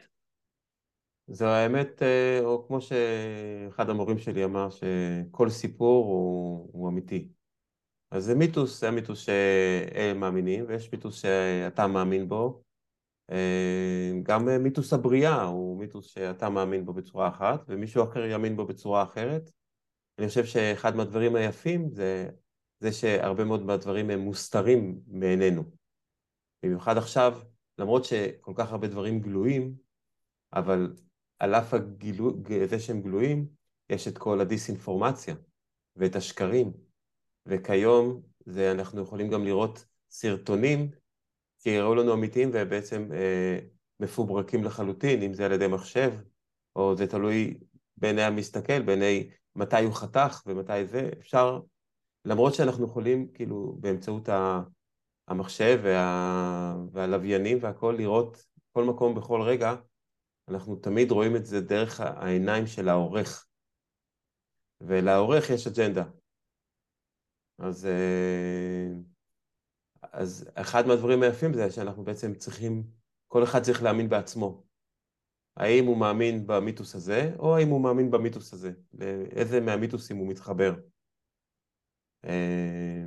זו האמת, אה, או כמו שאחד המורים שלי אמר, שכל סיפור הוא, הוא אמיתי. אז זה מיתוס, זה המיתוס שהם מאמינים, ויש מיתוס שאתה מאמין בו. אה, גם מיתוס הבריאה הוא מיתוס שאתה מאמין בו בצורה אחת, ומישהו אחר יאמין בו בצורה אחרת. אני חושב שאחד מהדברים היפים זה, זה שהרבה מאוד מהדברים הם מוסתרים מעינינו. במיוחד עכשיו, למרות שכל כך הרבה דברים גלויים, אבל על אף הגילו... זה שהם גלויים, יש את כל הדיסאינפורמציה ואת השקרים, וכיום זה, אנחנו יכולים גם לראות סרטונים שיראו לנו אמיתיים ובעצם אה, מפוברקים לחלוטין, אם זה על ידי מחשב, או זה תלוי בעיני המסתכל, בעיני מתי הוא חתך ומתי זה, אפשר, למרות שאנחנו יכולים כאילו באמצעות המחשב וה, והלוויינים והכל לראות כל מקום בכל רגע, אנחנו תמיד רואים את זה דרך העיניים של העורך. ולעורך יש אג'נדה. אז, אה, אז אחד מהדברים היפים זה שאנחנו בעצם צריכים, כל אחד צריך להאמין בעצמו. האם הוא מאמין במיתוס הזה, או האם הוא מאמין במיתוס הזה? לאיזה מהמיתוסים הוא מתחבר? אה,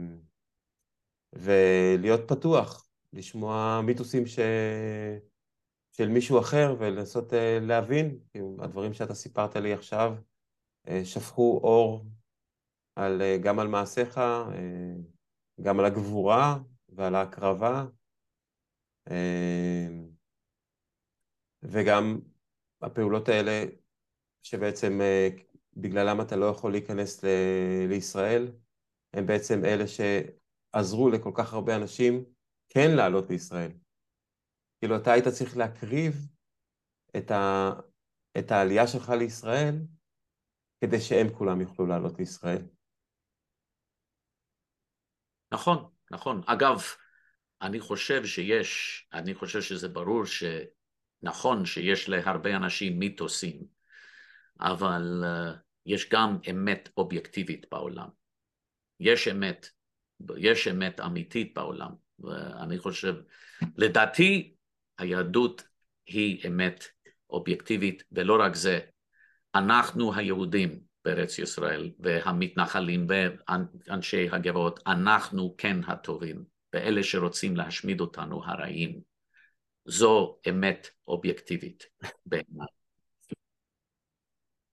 ולהיות פתוח, לשמוע מיתוסים ש... של מישהו אחר ולנסות אה, להבין, הדברים שאתה סיפרת לי עכשיו אה, שפכו אור על, אה, גם על מעשיך, גם על הגבורה ועל ההקרבה, וגם הפעולות האלה שבעצם בגללם אתה לא יכול להיכנס ל- לישראל, הם בעצם אלה שעזרו לכל כך הרבה אנשים כן לעלות לישראל. כאילו אתה היית צריך להקריב את, ה, את העלייה שלך לישראל כדי שהם כולם יוכלו לעלות לישראל. נכון, נכון. אגב, אני חושב שיש, אני חושב שזה ברור שנכון שיש להרבה אנשים מיתוסים, אבל uh, יש גם אמת אובייקטיבית בעולם. יש אמת, יש אמת אמיתית בעולם, ואני חושב, לדעתי היהדות היא אמת אובייקטיבית, ולא רק זה, אנחנו היהודים בארץ ישראל והמתנחלים ואנשי הגבעות, אנחנו כן הטובים, ואלה שרוצים להשמיד אותנו הרעים. זו אמת אובייקטיבית בעיניי.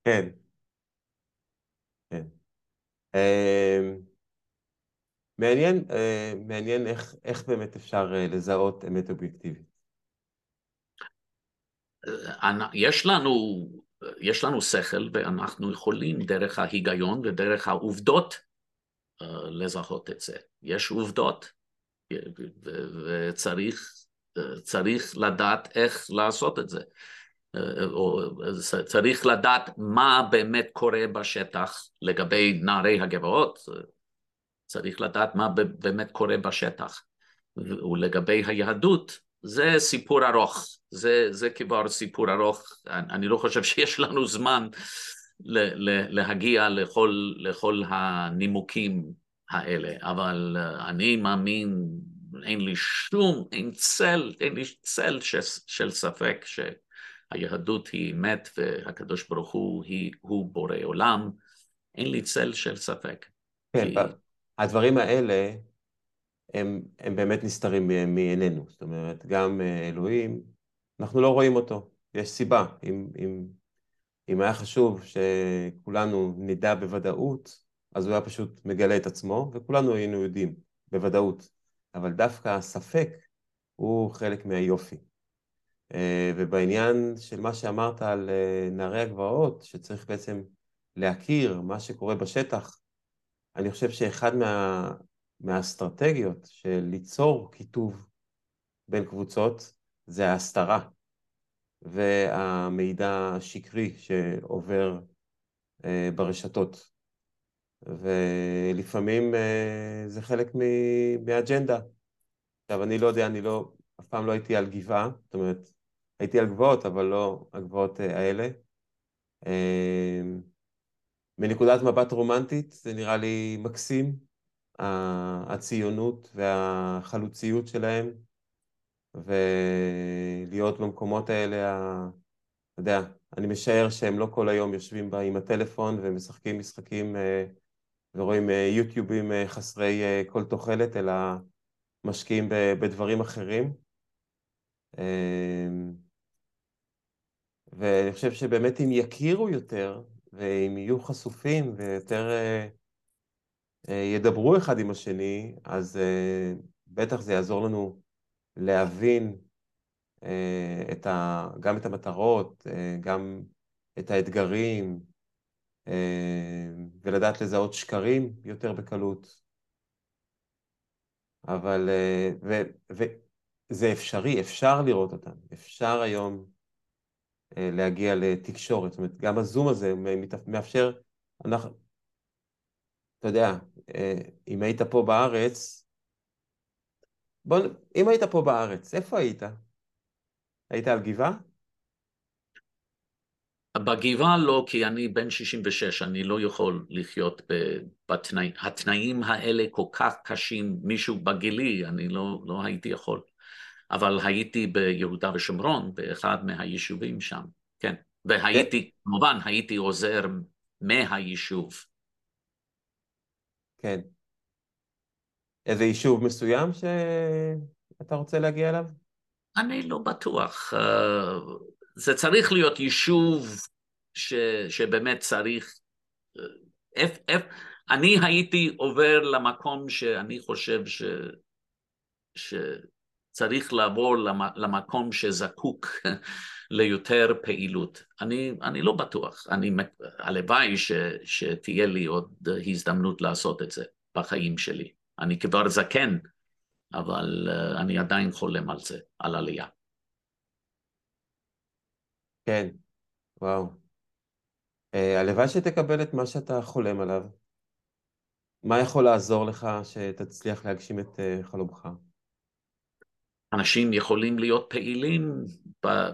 כן. כן. אמ, מעניין, אה, מעניין איך, איך באמת אפשר אה, לזהות אמת אובייקטיבית. יש לנו, יש לנו שכל ואנחנו יכולים דרך ההיגיון ודרך העובדות אה, לזהות את זה. יש עובדות וצריך צריך לדעת איך לעשות את זה. אה, או צריך לדעת מה באמת קורה בשטח לגבי נערי הגבעות, צריך לדעת מה באמת קורה בשטח. ולגבי היהדות, זה סיפור ארוך, זה, זה כבר סיפור ארוך, אני לא חושב שיש לנו זמן להגיע לכל, לכל הנימוקים האלה, אבל אה, אני מאמין, אין לי שום, אין צל, אין לי צל של, של ספק שהיהדות היא אמת והקדוש ברוך הוא, היא, הוא בורא עולם, אין לי צל של ספק. כן, כי... הדברים האלה הם, הם באמת נסתרים מעינינו, זאת אומרת, גם אה, אלוהים, אנחנו לא רואים אותו, יש סיבה, אם, אם, אם היה חשוב שכולנו נדע בוודאות, אז הוא היה פשוט מגלה את עצמו, וכולנו היינו יודעים בוודאות, אבל דווקא הספק הוא חלק מהיופי. אה, ובעניין של מה שאמרת על אה, נערי הגבעות, שצריך בעצם להכיר מה שקורה בשטח, אני חושב שאחד מה, מהאסטרטגיות של ליצור קיטוב בין קבוצות זה ההסתרה והמידע השקרי שעובר אה, ברשתות. ולפעמים אה, זה חלק מאג'נדה. עכשיו, אני לא יודע, אני לא, אף פעם לא הייתי על גבעה, זאת אומרת, הייתי על גבעות, אבל לא הגבעות אה, האלה. מנקודת מבט רומנטית זה נראה לי מקסים, הציונות והחלוציות שלהם, ולהיות במקומות האלה, אתה יודע, אני משער שהם לא כל היום יושבים בה עם הטלפון ומשחקים משחקים אה, ורואים אה, יוטיובים אה, חסרי כל תוחלת, אלא משקיעים בדברים אחרים. ואני חושב שבאמת אם יכירו יותר, ואם יהיו חשופים ויותר ידברו אחד עם השני, אז בטח זה יעזור לנו להבין אה, את ה, גם את המטרות, אה, גם את האתגרים, אה, ולדעת לזהות שקרים יותר בקלות. אבל, ו, וזה אפשרי, אפשר לראות אותם, אפשר היום להגיע לתקשורת, זאת אומרת, גם הזום הזה מאפשר, אנחנו, אתה יודע, אם היית פה בארץ, בוא, אם היית פה בארץ, איפה היית? היית על גבעה? בגבעה לא, כי אני בן 66, אני לא יכול לחיות בתנאים, התנאים האלה כל כך קשים, מישהו בגילי, אני לא, לא הייתי יכול. אבל הייתי ביהודה ושומרון, באחד מהיישובים שם, כן. והייתי, כמובן, הייתי עוזר מהיישוב. כן. איזה יישוב מסוים שאתה רוצה להגיע אליו? אני לא בטוח. אה, זה צריך להיות יישוב ש, שבאמת צריך... איפ, אה, איפ, אני הייתי עובר למקום שאני חושב ש, שצריך לעבור למקום שזקוק [laughs] ליותר פעילות. אני, אני לא בטוח. אני, הלוואי ש, שתהיה לי עוד הזדמנות לעשות את זה בחיים שלי. אני כבר זקן, אבל uh, אני עדיין חולם על זה, על עלייה. כן, וואו. Uh, הלוואי שתקבל את מה שאתה חולם עליו. מה יכול לעזור לך שתצליח להגשים את uh, חלומך? אנשים יכולים להיות פעילים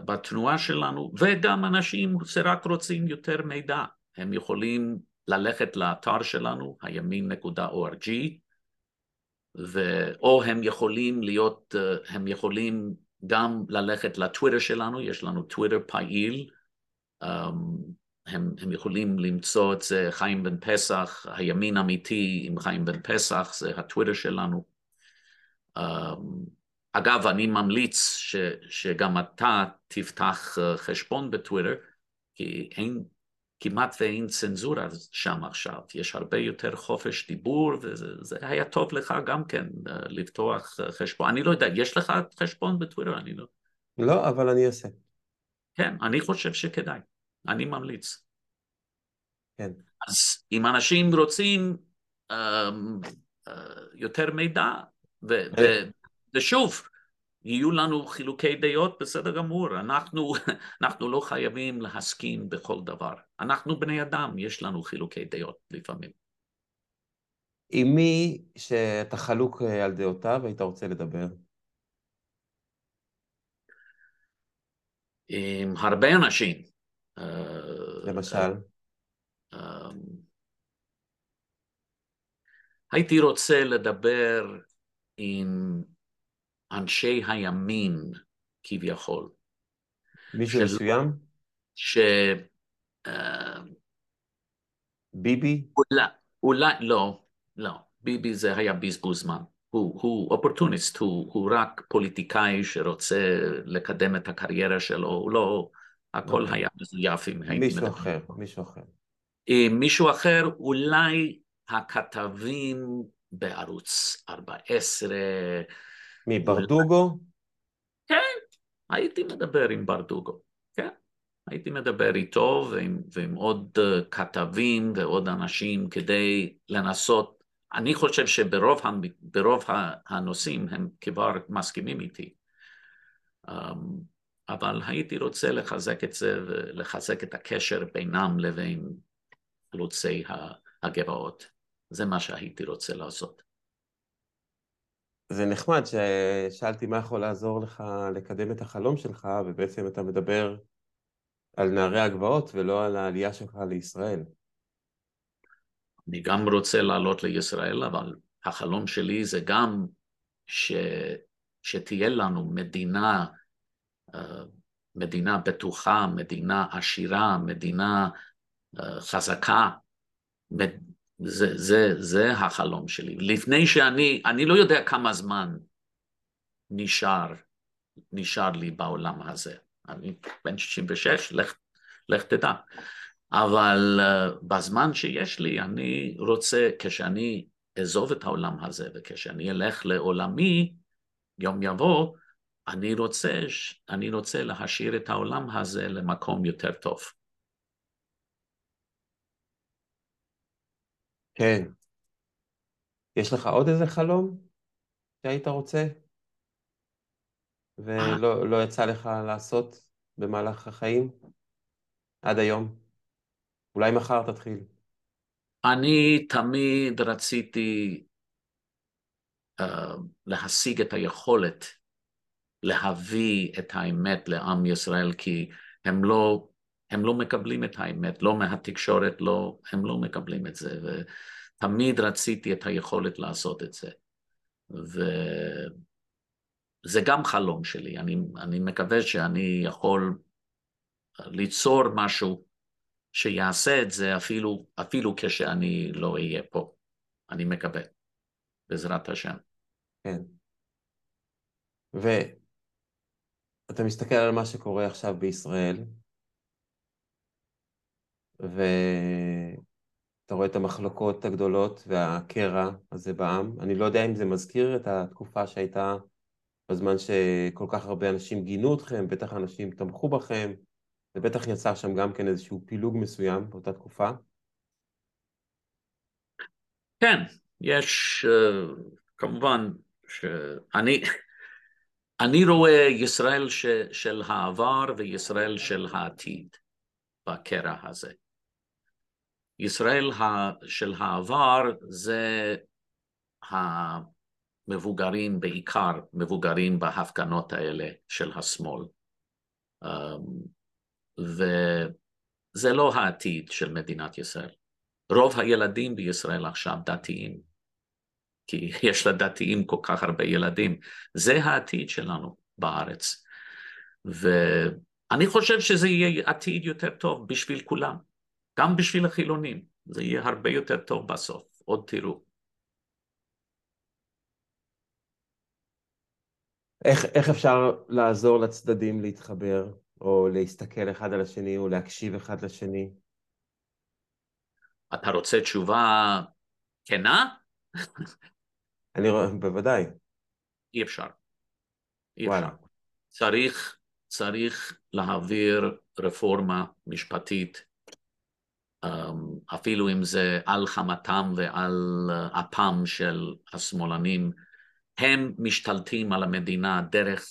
בתנועה שלנו, וגם אנשים שרק רוצים יותר מידע. הם יכולים ללכת לאתר שלנו, הימין.org, ו... או הם יכולים להיות, אה, הם יכולים גם ללכת לטוויטר שלנו, יש לנו טוויטר פעיל, אמ, הם, הם יכולים למצוא את זה, חיים בן פסח, הימין אמיתי עם חיים בן פסח, זה הטוויטר שלנו. אמ, אגב, אני ממליץ ש, שגם אתה תפתח אה, חשבון בטוויטר, כי אין, כמעט ואין צנזורה שם עכשיו, יש הרבה יותר חופש דיבור וזה היה טוב לך גם כן אה, לפתוח אה, חשבון. אני לא יודע, יש לך חשבון בטוויטר? אני לא. לא, אבל אני אעשה. כן, אני חושב שכדאי, אני ממליץ. כן. אז אם אנשים רוצים um, uh, יותר מידע, ו, ו, ושוב, יהיו לנו חילוקי דעות, בסדר גמור, אנחנו, [laughs] אנחנו לא חייבים להסכים בכל דבר. אנחנו בני אדם, יש לנו חילוקי דעות לפעמים. עם מי שאתה חלוק אה, על דעותיו היית רוצה לדבר? עם הרבה אנשים. אה, למשל? אה, הייתי רוצה לדבר עם אנשי הימין כביכול. מישהו של... מסוים? ש... אה, ביבי? אולי, אולי, לא, לא. ביבי זה היה בזבוז זמן. הוא, הוא אופורטוניסט, הוא, הוא רק פוליטיקאי שרוצה לקדם את הקריירה שלו, הוא לא, הכל okay. אוקיי. היה מזויף אם הייתי מדבר. מישהו אחר, מישהו אחר. מישהו אחר, אולי הכתבים בערוץ 14, מברדוגו? כן, הייתי מדבר עם ברדוגו, כן. הייתי מדבר איתו ועם, ועם עוד uh, כתבים ועוד אנשים כדי לנסות, אני חושב שברוב ברוב הנושאים הם כבר מסכימים איתי. אבל הייתי רוצה לחזק את זה ולחזק את הקשר בינם לבין חלוצי הגבעות. זה מה שהייתי רוצה לעשות. זה נחמד ששאלתי מה יכול לעזור לך לקדם את החלום שלך, ובעצם אתה מדבר על נערי הגבעות ולא על העלייה שלך לישראל. אני גם רוצה לעלות לישראל, אבל החלום שלי זה גם ש... שתהיה לנו מדינה, אה, מדינה בטוחה, מדינה עשירה, מדינה אה, חזקה. זה, זה, זה החלום שלי. לפני שאני, אני לא יודע כמה זמן נשאר, נשאר לי בעולם הזה. אני בן 66, לך, לך תדע. אבל uh, בזמן שיש לי, אני רוצה, כשאני אעזוב את העולם הזה וכשאני אלך לעולמי, יום יבוא, אני רוצה, אני רוצה להשאיר את העולם הזה למקום יותר טוב. כן. יש לך עוד איזה חלום שהיית רוצה ולא לא יצא לך לעשות במהלך החיים עד היום? אולי מחר תתחיל. אני תמיד רציתי uh, להשיג את היכולת להביא את האמת לעם ישראל, כי הם לא, הם לא מקבלים את האמת, לא מהתקשורת, לא, הם לא מקבלים את זה, ותמיד רציתי את היכולת לעשות את זה. וזה גם חלום שלי, אני, אני מקווה שאני יכול ליצור משהו שיעשה את זה אפילו, אפילו כשאני לא אהיה פה. אני מקווה, בעזרת השם. כן. ואתה מסתכל על מה שקורה עכשיו בישראל, ואתה רואה את המחלוקות הגדולות והקרע הזה בעם. אני לא יודע אם זה מזכיר את התקופה שהייתה בזמן שכל כך הרבה אנשים גינו אתכם, בטח אנשים תמכו בכם, זה בטח יצר שם גם כן איזשהו פילוג מסוים באותה תקופה. כן, יש uh, כמובן שאני אני רואה ישראל ש, של העבר וישראל של העתיד בקרע הזה. ישראל של העבר זה המבוגרים בעיקר, מבוגרים בהפגנות האלה של השמאל. Um, וזה לא העתיד של מדינת ישראל. רוב הילדים בישראל עכשיו דתיים, כי יש לדתיים כל כך הרבה ילדים. זה העתיד שלנו בארץ. ואני חושב שזה יהיה עתיד יותר טוב בשביל כולם, גם בשביל החילונים. זה יהיה הרבה יותר טוב בסוף, עוד תראו. איך, איך אפשר לעזור לצדדים להתחבר? או להסתכל אחד על השני, או להקשיב אחד לשני? אתה רוצה תשובה כנה? [laughs] אני רואה, בוודאי. אי אפשר. אי אפשר. צריך, צריך להעביר רפורמה משפטית, אפילו אם זה על חמתם ועל אפם של השמאלנים, הם משתלטים על המדינה דרך,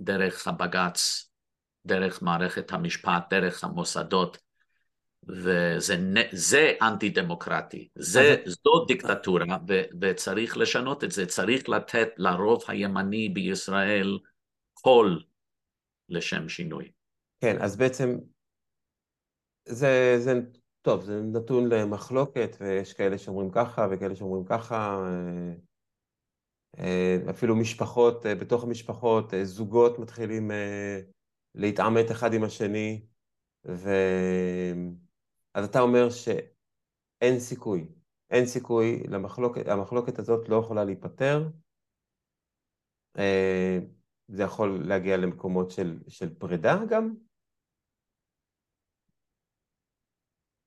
דרך הבג"ץ, דרך מערכת המשפט, דרך המוסדות, וזה אנטי דמוקרטי, זה, זו דיקטטורה ו, וצריך לשנות את זה, צריך לתת לרוב הימני בישראל קול לשם שינוי. כן, אז בעצם זה, זה טוב, זה נתון למחלוקת ויש כאלה שאומרים ככה וכאלה שאומרים ככה אה, אה, אפילו משפחות, אה, בתוך המשפחות, זוגות מתחילים להתעמת אחד עם השני, ו... אז אתה אומר שאין סיכוי, אין סיכוי, למחלוקת, המחלוקת הזאת לא יכולה להיפתר, זה יכול להגיע למקומות של, של פרידה גם?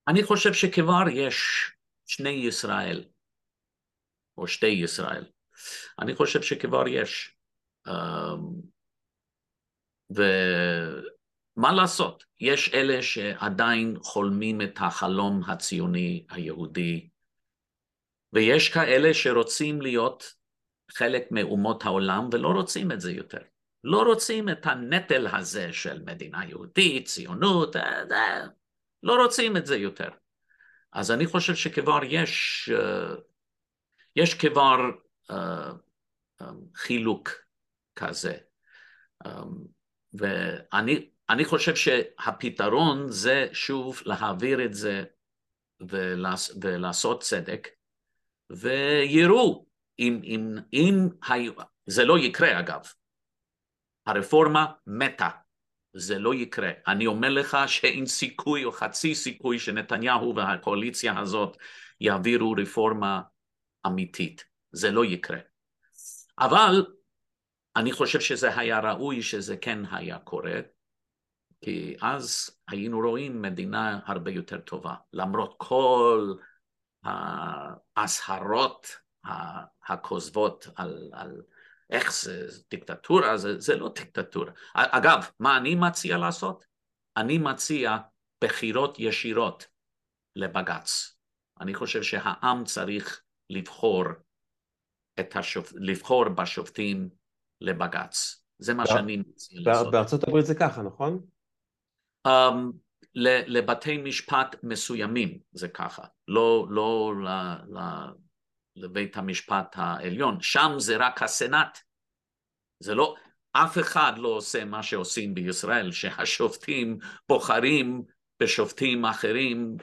אני חושב שכבר יש שני ישראל, או שתי ישראל. אני חושב שכבר יש. אמ, ומה לעשות, יש אלה שעדיין חולמים את החלום הציוני היהודי, ויש כאלה שרוצים להיות חלק מאומות העולם ולא רוצים את זה יותר. לא רוצים את הנטל הזה של מדינה יהודית, ציונות, אה, לא רוצים את זה יותר. אז אני חושב שכבר יש, אה, יש כבר חילוק כזה. ואני חושב שהפתרון זה שוב להעביר את זה ולעשות צדק, ויראו אם, אם, אם זה לא יקרה אגב, הרפורמה מתה, זה לא יקרה. אני אומר לך שאין סיכוי או חצי סיכוי שנתניהו והקואליציה הזאת יעבירו רפורמה אמיתית, זה לא יקרה. אבל אני חושב שזה היה ראוי שזה כן היה קורה, כי אז היינו רואים מדינה הרבה יותר טובה, למרות כל ההצהרות הכוזבות על, על איך זה דיקטטורה, זה, זה לא דיקטטורה. אגב, מה אני מציע לעשות? אני מציע בחירות ישירות לבג"ץ. אני חושב שהעם צריך לבחור, השופ... לבחור בשופטים לבג"ץ. זה מה שאני מציע לעשות. בארצות הברית זה ככה, נכון? Um, לבתי משפט מסוימים זה ככה, לא, לא לבית המשפט העליון, שם זה רק הסנאט, זה לא, אף אחד לא עושה מה שעושים בישראל, שהשופטים בוחרים בשופטים אחרים,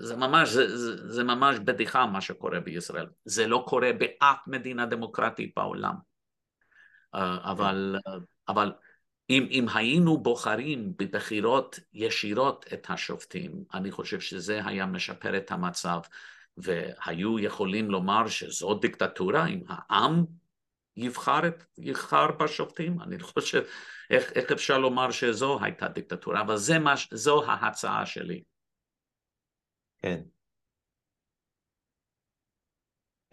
זה ממש, זה, זה, זה ממש בדיחה מה שקורה בישראל, זה לא קורה באף מדינה דמוקרטית בעולם, אה, אבל, אבל אם, אם היינו בוחרים בבחירות ישירות את השופטים, אני חושב שזה היה משפר את המצב והיו יכולים לומר שזו דיקטטורה אם העם יבחר, את, יבחר בשופטים, אני חושב, איך, איך אפשר לומר שזו הייתה דיקטטורה, אבל זה מה, זו ההצעה שלי. כן.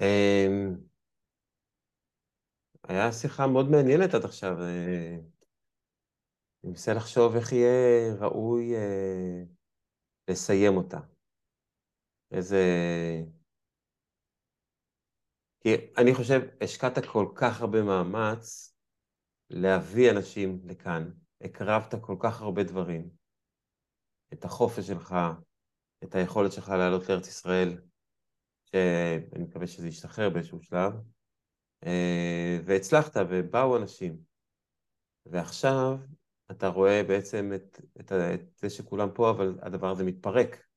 Um, היה שיחה מאוד מעניינת עד עכשיו. אה, אני מנסה לחשוב איך יהיה ראוי uh, לסיים אותה. איזה... כי אני חושב, השקעת כל כך הרבה מאמץ להביא אנשים לכאן, הקרבת כל כך הרבה דברים, את החופש שלך, את היכולת שלך לעלות לארץ ישראל, שאני מקווה שזה ישתחרר באיזשהו שלב, אה, והצלחת, ובאו אנשים. ועכשיו אתה רואה בעצם את, את, את זה שכולם פה, אבל הדבר הזה מתפרק.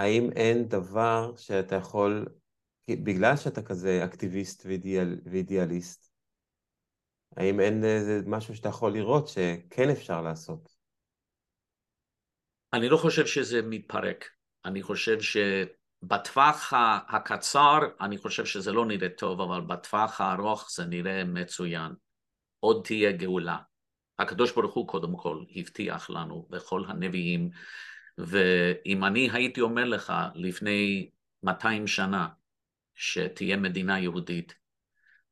האם אין דבר שאתה יכול, בגלל שאתה כזה אקטיביסט ואידיאל, ואידיאליסט, האם אין איזה משהו שאתה יכול לראות שכן אפשר לעשות? אני לא חושב שזה מתפרק. אני חושב שבטווח הקצר, אני חושב שזה לא נראה טוב, אבל בטווח הארוך זה נראה מצוין. עוד תהיה גאולה. הקדוש ברוך הוא קודם כל הבטיח לנו בכל הנביאים ואם אני הייתי אומר לך לפני 200 שנה שתהיה מדינה יהודית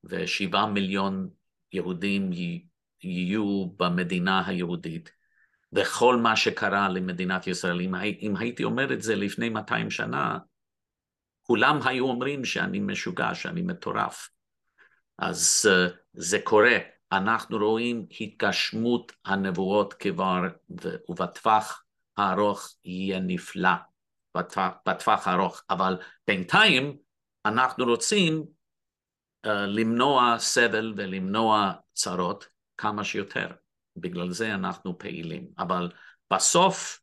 ושבעה מיליון יהודים יהיו במדינה היהודית וכל מה שקרה למדינת ישראל, אם, אם הייתי אומר את זה לפני 200 שנה, כולם היו אומרים שאני משוגע, שאני מטורף. אז uh, זה קורה, אנחנו רואים התגשמות הנבואות כבר, ובטווח הארוך יהיה נפלא בטווח, בטווח הארוך, אבל בינתיים אנחנו רוצים uh, למנוע סבל ולמנוע צרות כמה שיותר, בגלל זה אנחנו פעילים, אבל בסוף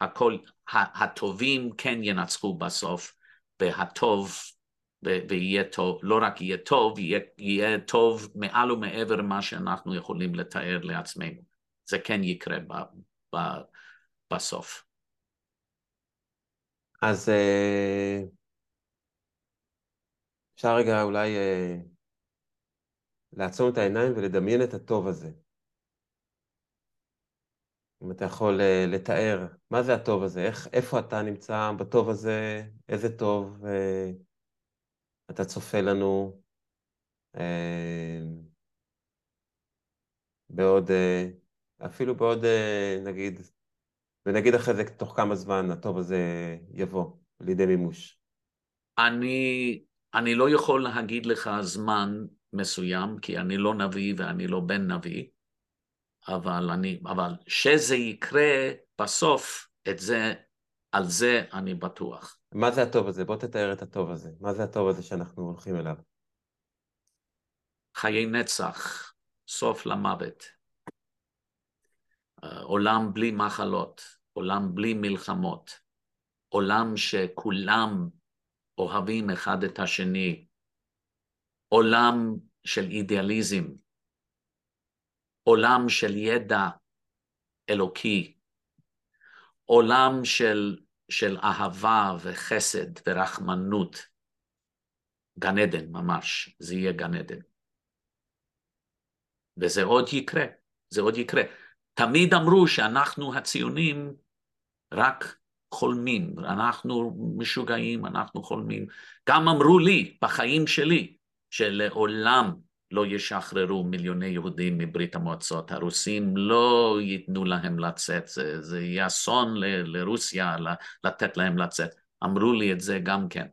הכל, הטובים כן ינצחו בסוף, והטוב ויהיה טוב, לא רק יהיה טוב, יהיה, יהיה טוב מעל ומעבר מה שאנחנו יכולים לתאר לעצמנו. זה כן יקרה ב, ב, בסוף. אז אה, אפשר רגע אולי אה, לעצום את העיניים ולדמיין את הטוב הזה. אם אתה יכול אה, לתאר, מה זה הטוב הזה? איך, איפה אתה נמצא בטוב הזה? איזה טוב אתה צופה לנו בעוד, אפילו בעוד, נגיד, ונגיד אחרי זה תוך כמה זמן הטוב הזה יבוא לידי מימוש. אני, אני לא יכול להגיד לך זמן מסוים, כי אני לא נביא ואני לא בן נביא, אבל, אני, אבל שזה יקרה בסוף, את זה, על זה אני בטוח. מה זה הטוב הזה? בוא תתאר את הטוב הזה. מה זה הטוב הזה שאנחנו הולכים אליו? חיי נצח, סוף למוות, עולם בלי מחלות, עולם בלי מלחמות, עולם שכולם אוהבים אחד את השני, עולם של אידיאליזם, עולם של ידע אלוקי, עולם של, של אהבה וחסד ורחמנות, גן עדן ממש, זה יהיה גן עדן. וזה עוד יקרה, זה עוד יקרה. תמיד אמרו שאנחנו הציונים רק חולמים, אנחנו משוגעים, אנחנו חולמים. גם אמרו לי בחיים שלי שלעולם לא ישחררו מיליוני יהודים מברית המועצות, הרוסים לא ייתנו להם לצאת, זה, זה יהיה אסון ל, לרוסיה לתת להם לצאת. אמרו לי את זה גם כן.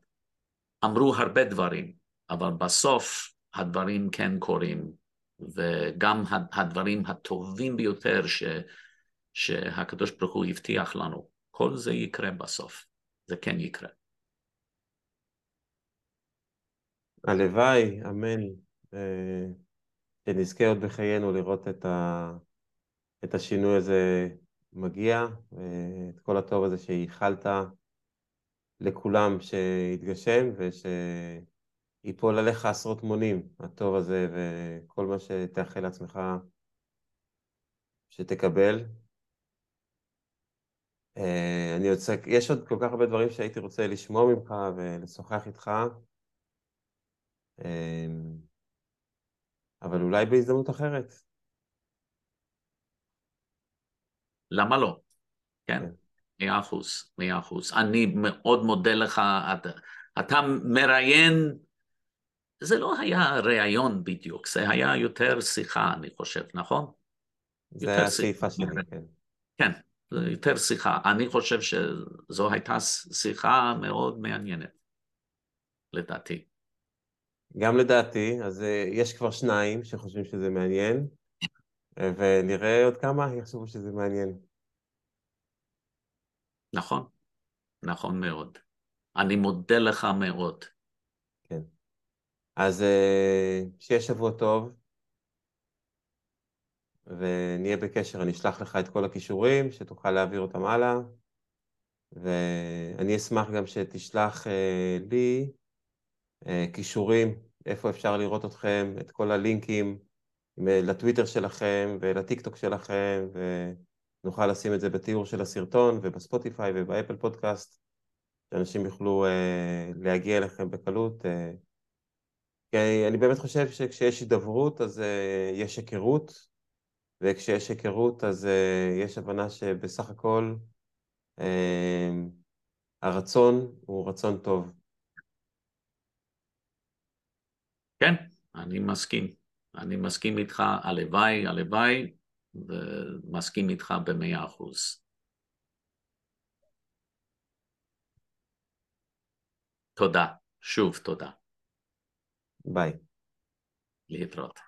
אמרו הרבה דברים, אבל בסוף הדברים כן קורים, וגם הדברים הטובים ביותר ש, שהקדוש ברוך הוא הבטיח לנו, כל זה יקרה בסוף, זה כן יקרה. הלוואי, אמן, אה, שנזכה עוד בחיינו לראות את, ה, את השינוי הזה מגיע, אה, את כל הטוב הזה שייחלת לכולם שיתגשם ושיפול עליך עשרות מונים, הטוב הזה וכל מה שתאחל לעצמך שתקבל. אה, אני רוצה, יש עוד כל כך הרבה דברים שהייתי רוצה לשמוע ממך ולשוחח איתך. אמ, אבל אולי בהזדמנות אחרת. למה לא? כן, כן, מאה אחוז, מאה אחוז. אני מאוד מודה לך, אתה, אתה מראיין, זה לא היה ראיון בדיוק, זה היה יותר שיחה, אני חושב, נכון? זה היה השאיפה שלי, כן. כן, יותר שיחה. אני חושב שזו הייתה שיחה מאוד מעניינת, לדעתי. גם לדעתי, אז אה, יש כבר שניים שחושבים שזה מעניין, אה, ונראה עוד כמה יחשבו שזה מעניין. נכון, נכון מאוד. אני מודה לך מאוד. אז אה, שיהיה שבוע טוב, ונהיה בקשר, אני אשלח לך את כל הכישורים, שתוכל להעביר אותם הלאה, ואני אשמח גם שתשלח לי כישורים, איפה אפשר לראות אתכם, את כל הלינקים לטוויטר שלכם ולטיק טוק שלכם, ונוכל לשים את זה בתיאור של הסרטון ובספוטיפיי ובאפל פודקאסט, שאנשים יוכלו להגיע אליכם בקלות. כי אני באמת חושב שכשיש הידברות אז uh, יש היכרות, וכשיש היכרות אז uh, יש הבנה שבסך הכל uh, הרצון הוא רצון טוב. כן, אני מסכים. אני מסכים איתך, הלוואי, הלוואי, ומסכים איתך במאה אחוז. תודה, שוב תודה. Vai. E pronto.